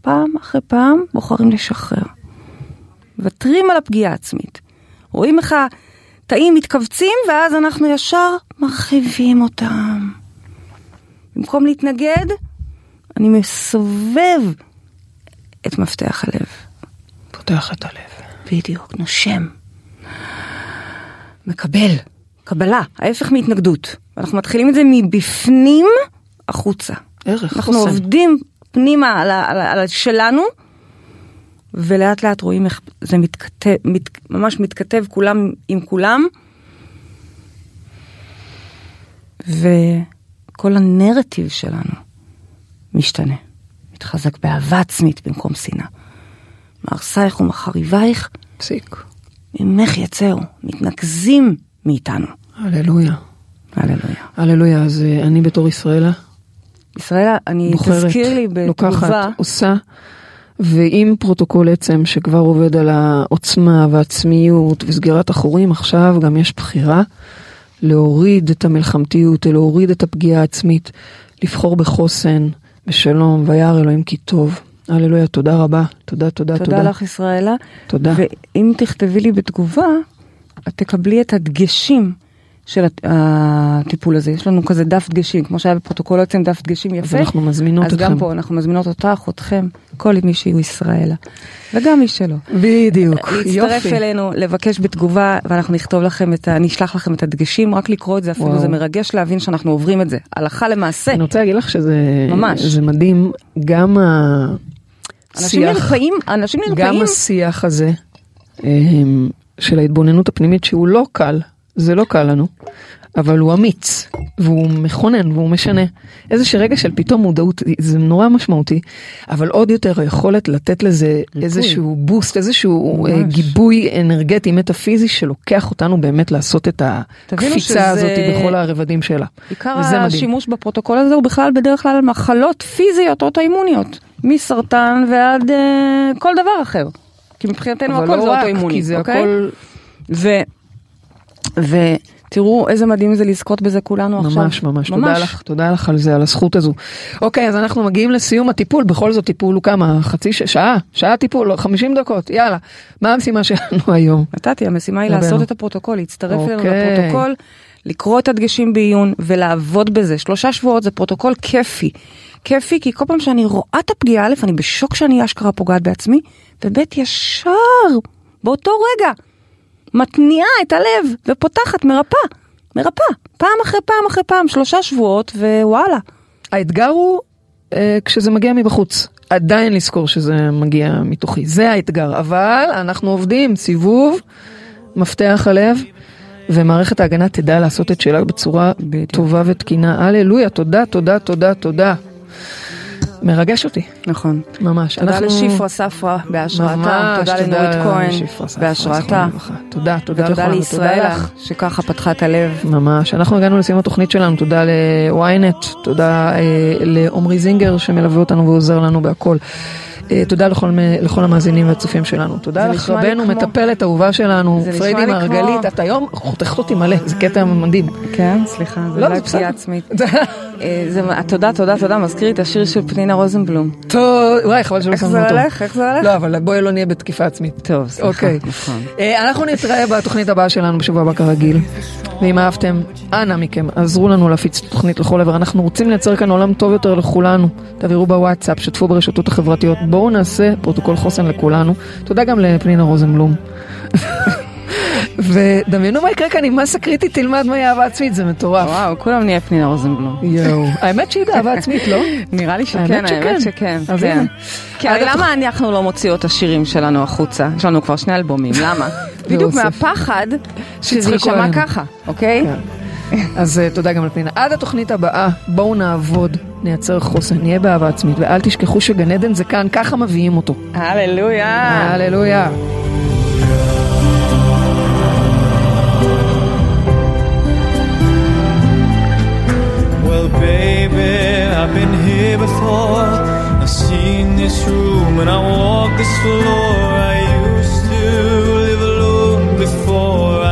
פעם אחרי פעם בוחרים לשחרר. מוותרים על הפגיעה העצמית. רואים איך התאים מתכווצים, ואז אנחנו ישר מרחיבים אותם. במקום להתנגד, אני מסובב את מפתח הלב.
פותח את הלב.
בדיוק, נושם. מקבל, קבלה, ההפך מהתנגדות. אנחנו מתחילים את זה מבפנים החוצה.
ערך,
אנחנו
חוסן.
עובדים פנימה על, על, על שלנו, ולאט לאט רואים איך זה מתכתב, מת, ממש מתכתב כולם עם כולם, וכל הנרטיב שלנו משתנה, מתחזק באהבה עצמית במקום שנאה. מהרסייך ומחריבייך,
פסיק.
ממך יצאו, מתנקזים מאיתנו.
הללויה.
הללויה.
הללויה. אז אה, אני בתור ישראלה
ישראלה, אני
בוחרת,
תזכיר לי
לוקחת,
בתגובה,
עושה, ועם פרוטוקול עצם שכבר עובד על העוצמה והעצמיות וסגירת החורים, עכשיו גם יש בחירה להוריד את המלחמתיות, להוריד את הפגיעה העצמית, לבחור בחוסן, בשלום, וירא אלוהים כי טוב. הללויה, תודה רבה. תודה, תודה, תודה.
תודה לך ישראלה.
תודה.
ואם תכתבי לי בתגובה, את תקבלי את הדגשים של הט- הטיפול הזה. יש לנו כזה דף דגשים, כמו שהיה בפרוטוקול עצם דף דגשים
אז
יפה.
אנחנו מזמינות
אז
אתכם.
גם פה אנחנו מזמינות אותך, אתכם, כל מי שהוא ישראלה. וגם מי שלא.
בדיוק,
להצטרף
יופי.
אלינו, לבקש בתגובה, ואנחנו נכתוב לכם את ה... נשלח לכם את הדגשים, רק לקרוא את זה אפילו,
וואו.
זה מרגש להבין שאנחנו עוברים את זה, הלכה למעשה.
אני רוצה להגיד לך שזה
ממש.
זה מדהים, גם
אנשים
השיח,
נרפאים, אנשים
גם
נרפאים.
השיח הזה אמ, של ההתבוננות הפנימית שהוא לא קל, זה לא קל לנו, אבל הוא אמיץ, והוא מכונן והוא משנה. איזה שרגע של פתאום מודעות, זה נורא משמעותי, אבל עוד יותר היכולת לתת לזה
ריפוי.
איזשהו בוסט, איזשהו
ממש.
אה, גיבוי אנרגטי מטאפיזי שלוקח אותנו באמת לעשות את הקפיצה
שזה-
הזאת בכל הרבדים שלה.
עיקר
וזה מדהים.
השימוש בפרוטוקול הזה הוא בכלל בדרך כלל מחלות פיזיות אוטואימוניות, מסרטן ועד אה, כל דבר אחר. כי מבחינתנו הכל
לא
זה אוטואימוני, אוקיי?
הכל
ו... ותראו איזה מדהים זה לזכות בזה כולנו עכשיו.
ממש ממש, תודה לך, תודה לך על זה, על הזכות הזו. אוקיי, אז אנחנו מגיעים לסיום הטיפול, בכל זאת טיפול הוא כמה? חצי ש... שעה? שעה טיפול, לא, 50 דקות, יאללה. מה המשימה שלנו [laughs] היום?
נתתי, המשימה היא. לעשות את הפרוטוקול, להצטרף אלינו
אוקיי.
לפרוטוקול, לקרוא את הדגשים בעיון ולעבוד בזה. שלושה שבועות זה פרוטוקול כיפי. כיפי כי כל פעם שאני רואה את הפגיעה, א', אני בשוק שאני אשכרה פוגעת בעצמי, וב', ישר, באותו רגע, מתניעה את הלב ופותחת, מרפאה, מרפאה, פעם אחרי פעם אחרי פעם, שלושה שבועות, ווואלה.
האתגר הוא אה, כשזה מגיע מבחוץ. עדיין לזכור שזה מגיע מתוכי, זה האתגר, אבל אנחנו עובדים, סיבוב, מפתח הלב, ומערכת ההגנה תדע לעשות את שלה בצורה
בדיוק.
טובה ותקינה. הללויה, תודה, תודה, תודה, תודה. מרגש אותי,
נכון.
ממש.
תודה
אנחנו-
לשפרה ספרה בהשראתה, תודה לנורית כהן
ספרא,
בהשראתה.
תודה, תודה
ותודה
לכולנו,
לישראלה
לך.
שככה פתחה את הלב.
ממש. אנחנו הגענו לסיום התוכנית שלנו, תודה ל-ynet, תודה אה, לעומרי זינגר שמלווה אותנו ועוזר לנו בהכל. אה, תודה לכל, לכל המאזינים והצופים שלנו. תודה
זה
לך רבנו,
כמו-
מטפלת אהובה שלנו,
זה
פריידי
לי
מרגלית,
כמו-
את היום חותכת אותי מלא, זה קטע מדהים.
כן, סליחה, זה
לא, זה.
פגיעה עצמית. [laughs] אה, זה- תודה, תודה, תודה, מזכיר לי את השיר של פנינה רוזנבלום.
טוב, וואי, חבל שלא
איך
שמנו
זה
אותו.
הולך? איך זה הולך?
לא, אבל בואי לא נהיה בתקיפה עצמית.
טוב, סליחה,
אוקיי.
נכון.
אה, אנחנו נתראה בתוכנית הבאה שלנו בשבוע הבא כרגיל. ואם אהבתם, אנא מכם, עזרו לנו להפיץ את התוכנית לכל עבר. אנחנו רוצים לייצר כאן עולם טוב יותר לכולנו. תעבירו בוואטסאפ, שתפו ברשתות החברתיות. בואו נעשה פרוטוקול חוסן לכולנו. תודה גם לפנינה רוזנבלום. ודמיינו מה יקרה כאן אם מסה קריטית תלמד מהי אהבה עצמית, זה מטורף.
וואו, כולם נהיה פנינה רוזנבלום.
יואו. האמת שהיא באהבה [laughs] עצמית, לא?
נראה לי שכן,
האמת שכן.
כן. כי הרי למה אנחנו לא מוציאות את השירים שלנו החוצה? יש לנו כבר שני אלבומים, למה? [laughs] בדיוק. מהפחד שזה יישמע. ככה, אוקיי?
אז אה, תודה גם לפנינה. עד התוכנית הבאה, בואו נעבוד, נייצר חוסן, נהיה באהבה עצמית, ואל תשכחו שגן עדן זה כאן, ככה מביאים אותו.
הללויה.
הללויה.
Before. I used to live alone before.